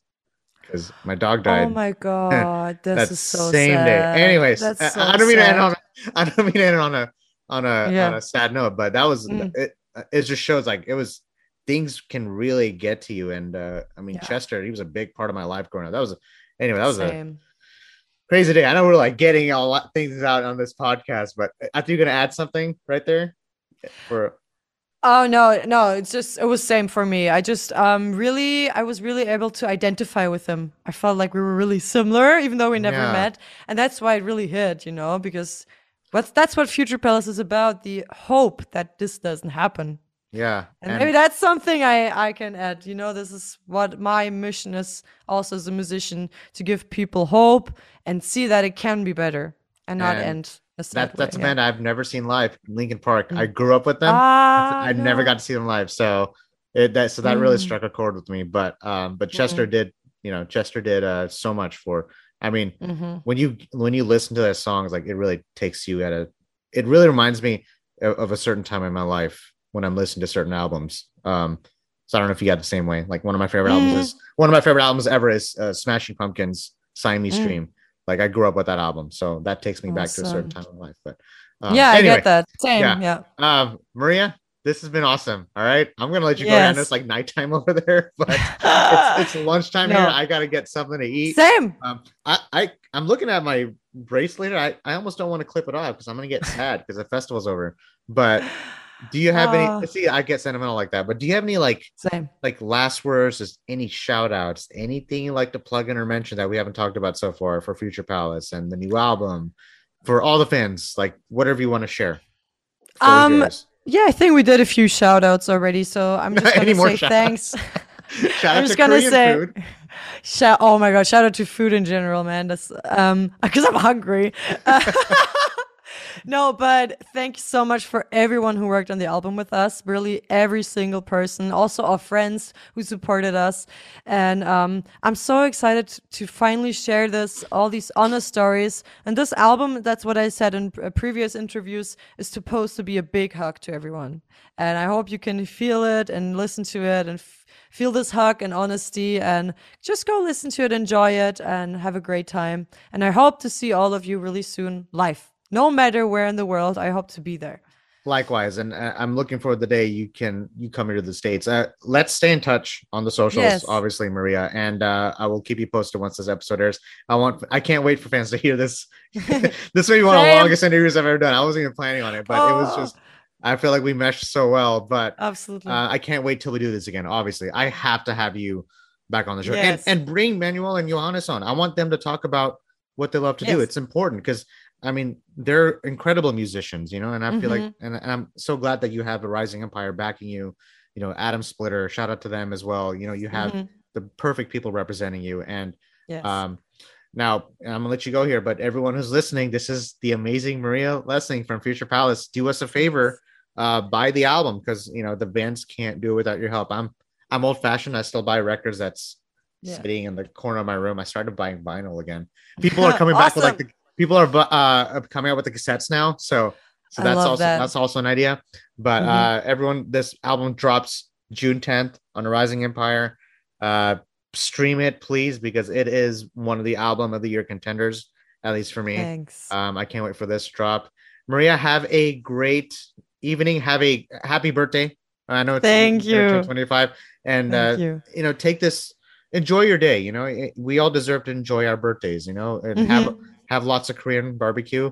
[SPEAKER 3] because my dog died.
[SPEAKER 1] Oh my god, this
[SPEAKER 3] that
[SPEAKER 1] is so
[SPEAKER 3] same
[SPEAKER 1] sad.
[SPEAKER 3] day. Anyways,
[SPEAKER 1] That's
[SPEAKER 3] I, I don't mean to end on. I don't mean to end on a on a
[SPEAKER 1] Yeah.
[SPEAKER 3] on a sad note, but that was
[SPEAKER 1] Mm.
[SPEAKER 3] it. It just shows like it was things can really get to you. And uh I mean,
[SPEAKER 1] Yeah.
[SPEAKER 3] Chester, he was a big part of my life growing up. That was anyway. That was a crazy day. I know we're like getting all things out on this podcast, but I think you're gonna add something right there for
[SPEAKER 1] Oh no, no, it's just it was same for me. I just um really I was really able to identify with him. I felt like we were really similar, even though we never
[SPEAKER 3] Yeah.
[SPEAKER 1] met. And that's why it really hit, you know, because what's that's what Future Palace is about, the hope that this doesn't happen.
[SPEAKER 3] yeah.
[SPEAKER 1] And, maybe that's something I, I can add. You know, this is what my mission is also as a musician to give people hope and see that it can be better and not
[SPEAKER 3] And
[SPEAKER 1] end sad
[SPEAKER 3] that, that's a band I've never seen live. In Linkin Park. I grew up with them.
[SPEAKER 1] Ah,
[SPEAKER 3] I never
[SPEAKER 1] no.
[SPEAKER 3] got to see them live, so it that so that really
[SPEAKER 1] Mm.
[SPEAKER 3] struck a chord with me. But um, but Chester did, you know, Chester did uh so much for. I mean,
[SPEAKER 1] Mhm.
[SPEAKER 3] when you when you listen to their songs, like it really takes you at a. It really reminds me of, of a certain time in my life when I'm listening to certain albums. Um, so I don't know if you got the same way. Like one of my favorite albums
[SPEAKER 1] Mm.
[SPEAKER 3] is one of my favorite albums ever is uh, Smashing Pumpkins Siamese
[SPEAKER 1] Mm.
[SPEAKER 3] Dream. Like I grew up with that album, so that takes me back to a certain time in life. But um,
[SPEAKER 1] yeah,
[SPEAKER 3] anyway,
[SPEAKER 1] I get that. Same.
[SPEAKER 3] yeah.
[SPEAKER 1] Yeah.
[SPEAKER 3] Um, Maria, this has been awesome. All right, I'm gonna let you go.
[SPEAKER 1] Yes.
[SPEAKER 3] I know it's like nighttime over there, but it's, it's lunchtime
[SPEAKER 1] No.
[SPEAKER 3] here. I gotta get something to eat.
[SPEAKER 1] Same.
[SPEAKER 3] Um, I, I I'm looking at my bracelet. I, I almost don't want to clip it off because I'm gonna get sad because the festival's over. But do you have
[SPEAKER 1] Uh.
[SPEAKER 3] any? See, I get sentimental like that. But do you have any like
[SPEAKER 1] Same.
[SPEAKER 3] like last words? Just any shout outs? Anything you like to plug in or mention that we haven't talked about so far for Future Palace and the new album for all the fans? Like whatever you want to share.
[SPEAKER 1] Um,
[SPEAKER 3] yours.
[SPEAKER 1] Yeah, I think we did a few shout outs already, so I'm just gonna say thanks.
[SPEAKER 3] Shout
[SPEAKER 1] I'm just
[SPEAKER 3] to
[SPEAKER 1] gonna
[SPEAKER 3] Korean
[SPEAKER 1] say,
[SPEAKER 3] food.
[SPEAKER 1] shout. Oh my god, shout out to food in general, man. That's um, because I'm hungry. No, but thank you so much for everyone who worked on the album with us. Really, every single person. Also, our friends who supported us, and um, I'm so excited to finally share this, all these honest stories, and this album. That's what I said in previous interviews. Is supposed to be a big hug to everyone, and I hope you can feel it and listen to it and. Feel this hug and honesty and just go listen to it, enjoy it, and have a great time. And I hope to see all of you really soon live. No matter where in the world, I hope to be there.
[SPEAKER 3] Likewise, and uh, I'm looking for the day you can you come here to the states. Uh, let's stay in touch on the socials,
[SPEAKER 1] Yes.
[SPEAKER 3] obviously, Maria, and uh, I will keep you posted once this episode airs. I want, I can't wait for fans to hear this. this may be one of the longest interviews I've ever done. I wasn't even planning on it, but it was
[SPEAKER 1] Oh.
[SPEAKER 3] just. I feel like we meshed so well, but
[SPEAKER 1] Absolutely.
[SPEAKER 3] uh, I can't wait till we do this again. Obviously, I have to have you back on the show
[SPEAKER 1] Yes.
[SPEAKER 3] and and bring Manuel and Johannes on. I want them to talk about what they love to do. It's important because I mean they're incredible musicians, you know, and I feel like
[SPEAKER 1] Mm-hmm.
[SPEAKER 3] and, and I'm so glad that you have Arising Empire backing you. You know, Adam Splitter, shout out to them as well. You know, you have
[SPEAKER 1] Mhm.
[SPEAKER 3] the perfect people representing you, and
[SPEAKER 1] yes.
[SPEAKER 3] um, now I'm gonna let you go here, but everyone who's listening, this is the amazing Maria Lessing from Future Palace. Do us a favor, uh, buy the album because you know the bands can't do it without your help. I'm I'm old fashioned. I still buy records that's
[SPEAKER 1] Yeah.
[SPEAKER 3] sitting in the corner of my room. I started buying vinyl again. People are coming back with like the people are uh coming out with the cassettes now. So so that's also
[SPEAKER 1] that.
[SPEAKER 3] that's also an idea. But
[SPEAKER 1] Mhm.
[SPEAKER 3] uh everyone, this album drops June 10th on Arising Empire. Uh stream it please because it is one of the album of the year contenders at least for me
[SPEAKER 1] Thanks.
[SPEAKER 3] um i can't wait for this drop maria have a great evening have a happy birthday i know it's
[SPEAKER 1] Thank
[SPEAKER 3] you're gonna turn
[SPEAKER 1] you.
[SPEAKER 3] 25 and uh
[SPEAKER 1] you.
[SPEAKER 3] you know take this enjoy your day you know we all deserve to enjoy our birthdays you know and
[SPEAKER 1] Mm-hmm.
[SPEAKER 3] have have lots of korean barbecue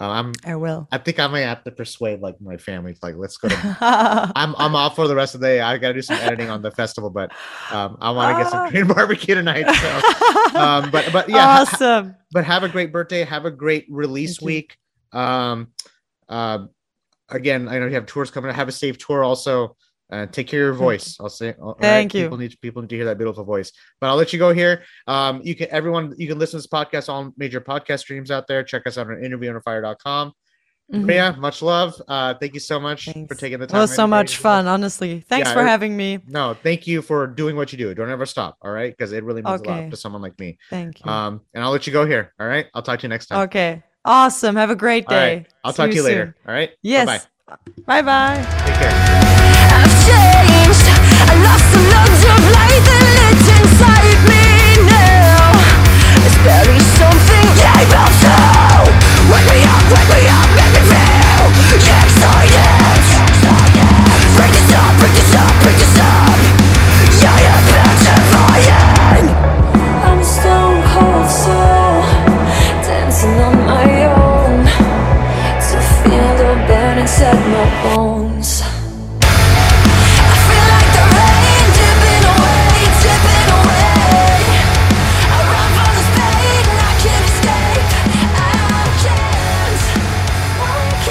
[SPEAKER 3] uh, i'm
[SPEAKER 1] I will.
[SPEAKER 3] i think i might have to persuade like my family like let's go to I'm I'm off for the rest of the day. I got to do some editing on the festival, but um, I want to get some
[SPEAKER 1] Ah.
[SPEAKER 3] Korean barbecue tonight. So, um, but but yeah, ha-
[SPEAKER 1] awesome.
[SPEAKER 3] but have a great birthday. Have a great release
[SPEAKER 1] Thank you.
[SPEAKER 3] week. Um, uh, again, I know you have tours coming. up. Have a safe tour. Also, uh, take care of your voice. I'll say. all right?
[SPEAKER 1] Thank you.
[SPEAKER 3] People need people need to hear that beautiful voice. But I'll let you go here. Um, you can everyone you can listen to this podcast on major podcast streams out there. Check us out on interviewunderfire.com.
[SPEAKER 1] Mhm.
[SPEAKER 3] Maria, much love. Uh, thank you so much for taking the time.
[SPEAKER 1] It was so much fun, honestly. Thanks
[SPEAKER 3] Yeah,
[SPEAKER 1] for
[SPEAKER 3] it-
[SPEAKER 1] having me.
[SPEAKER 3] No, thank you for doing what you do. Don't ever stop. All right, because it really means a lot to someone like me.
[SPEAKER 1] Thank you.
[SPEAKER 3] Um, and I'll let you go here. All right, I'll talk to you next time.
[SPEAKER 1] okay. Awesome. Have a great day.
[SPEAKER 3] right, I'll
[SPEAKER 1] See
[SPEAKER 3] talk to you
[SPEAKER 1] soon.
[SPEAKER 3] later. All right.
[SPEAKER 1] Yes.
[SPEAKER 3] Bye.
[SPEAKER 1] Bye bye.
[SPEAKER 3] Take care.
[SPEAKER 2] On my own to feel the burn inside my bones.